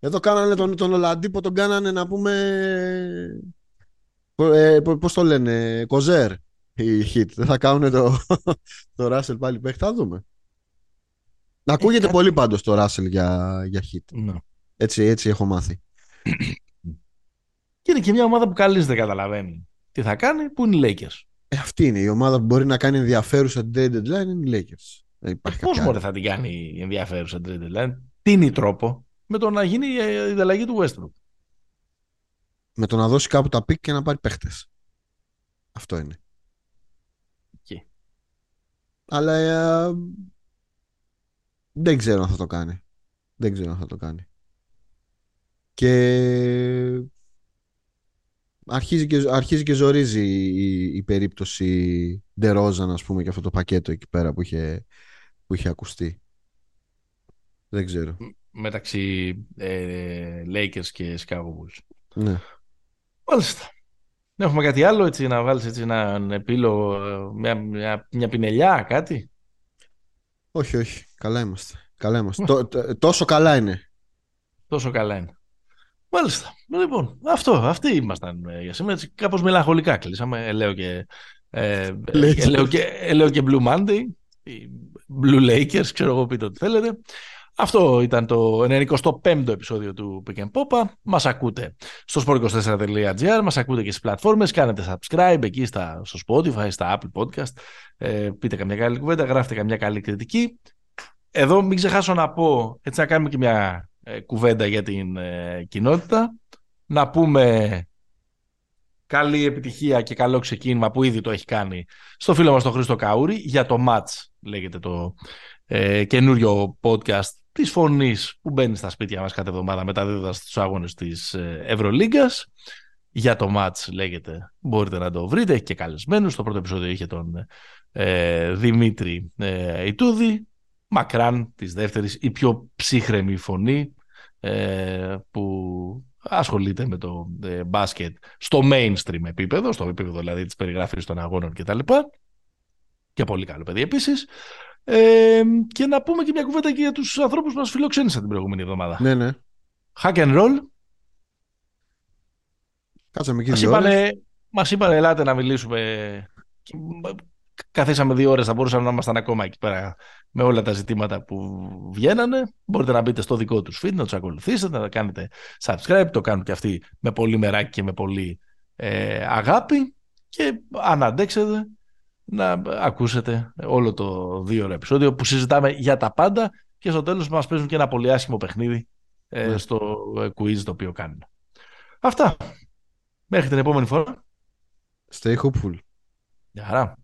Εδώ κάνανε τον, τον Ολαντίπο, τον κάνανε να πούμε. Ε, Πώς το λένε, Κοζέρ η hit. Δεν θα κάνουν το, το Russell πάλι παίχτη. Θα δούμε. Να ακούγεται ε, πολύ πάντως το Russell για, για hit. Ναι. Έτσι, έτσι έχω μάθει. Και είναι και μια ομάδα που καλή δεν καταλαβαίνει τι θα κάνει, που είναι οι Lakers; Ε, αυτή είναι η ομάδα που μπορεί να κάνει ενδιαφέρουσα trade deadline είναι οι Lakers. Ε, Πώς μπορεί θα την κάνει ενδιαφέρουσα trade deadline, τι είναι η τρόπο, με το να γίνει η ανταλλαγή του Westbrook. Με το να δώσει κάπου τα pick και να πάρει παίχτες. Αυτό είναι. Okay. Αλλά ε, Δεν ξέρω αν θα το κάνει. Δεν ξέρω αν θα το κάνει. Και αρχίζει και, αρχίζει και ζορίζει η, η περίπτωση Ντερόζαν, ας πούμε, και αυτό το πακέτο εκεί πέρα που είχε, που είχε ακουστεί. Δεν ξέρω. Μεταξύ ε, Lakers και Chicago Bulls. Ναι. Μάλιστα. Έχουμε κάτι άλλο έτσι να βάλεις έτσι έναν επίλογο, μια, μια, μια πινελιά, κάτι; Όχι, όχι. Καλά είμαστε. Καλά είμαστε. τόσο καλά είναι. Τόσο καλά είναι. Μάλιστα. Λοιπόν, αυτό, αυτοί ήμασταν ε, για σήμερα. Κάπως μελαγχολικά κλείσαμε. Ε, λέω και, ε, ε, λέω και, λέω και Blue Monday. Blue Lakers, ξέρω εγώ πείτε ό,τι θέλετε. Αυτό ήταν το 95ο επεισόδιο του Pick and Popa. Μας ακούτε στο sport24.gr, μας ακούτε και στις πλατφόρμες, κάνετε subscribe εκεί στα, στο Spotify, στα Apple Podcast. Ε, πείτε καμιά καλή κουβέντα, γράφετε καμιά καλή κριτική. Εδώ μην ξεχάσω να πω, έτσι να κάνουμε και μια ε, κουβέντα για την ε, κοινότητα. Να πούμε καλή επιτυχία και καλό ξεκίνημα που ήδη το έχει κάνει στο φίλο μας τον Χρήστο Καούρη για το Match λέγεται το ε, καινούριο podcast της φωνής που μπαίνει στα σπίτια μας κάθε εβδομάδα μεταδίδοντας τους αγώνες της ε, Ευρωλίγκας για το Match λέγεται μπορείτε να το βρείτε έχει και καλεσμένους στο πρώτο επεισόδιο είχε τον ε, Δημήτρη ε, Ιτούδη μακράν της δεύτερης η πιο ψύχρεμη φωνή ε, που ασχολείται με το ε, μπάσκετ στο mainstream επίπεδο, στο επίπεδο δηλαδή της περιγράφησης των αγώνων κτλ. Και, και πολύ καλό παιδί επίσης. Ε, και να πούμε και μια κουβέντα και για τους ανθρώπους που μας φιλοξένησαν την προηγούμενη εβδομάδα. Ναι, ναι. Hack and roll. Κάτσαμε και μας δύο είπανε, Μας είπανε ελάτε να μιλήσουμε καθίσαμε δύο ώρες, θα μπορούσαμε να ήμασταν ακόμα εκεί πέρα με όλα τα ζητήματα που βγαίνανε. Μπορείτε να μπείτε στο δικό τους feed, να τους ακολουθήσετε, να κάνετε subscribe, το κάνουν και αυτοί με πολύ μεράκι και με πολύ ε, αγάπη και αν αντέξετε να ακούσετε όλο το δύο ώρο επεισόδιο που συζητάμε για τα πάντα και στο τέλος μας παίζουν και ένα πολύ άσχημο παιχνίδι ε, ναι. στο ε, quiz το οποίο κάνουν. Αυτά. Μέχρι την επόμενη φορά. Stay hopeful. Γεια χαρά.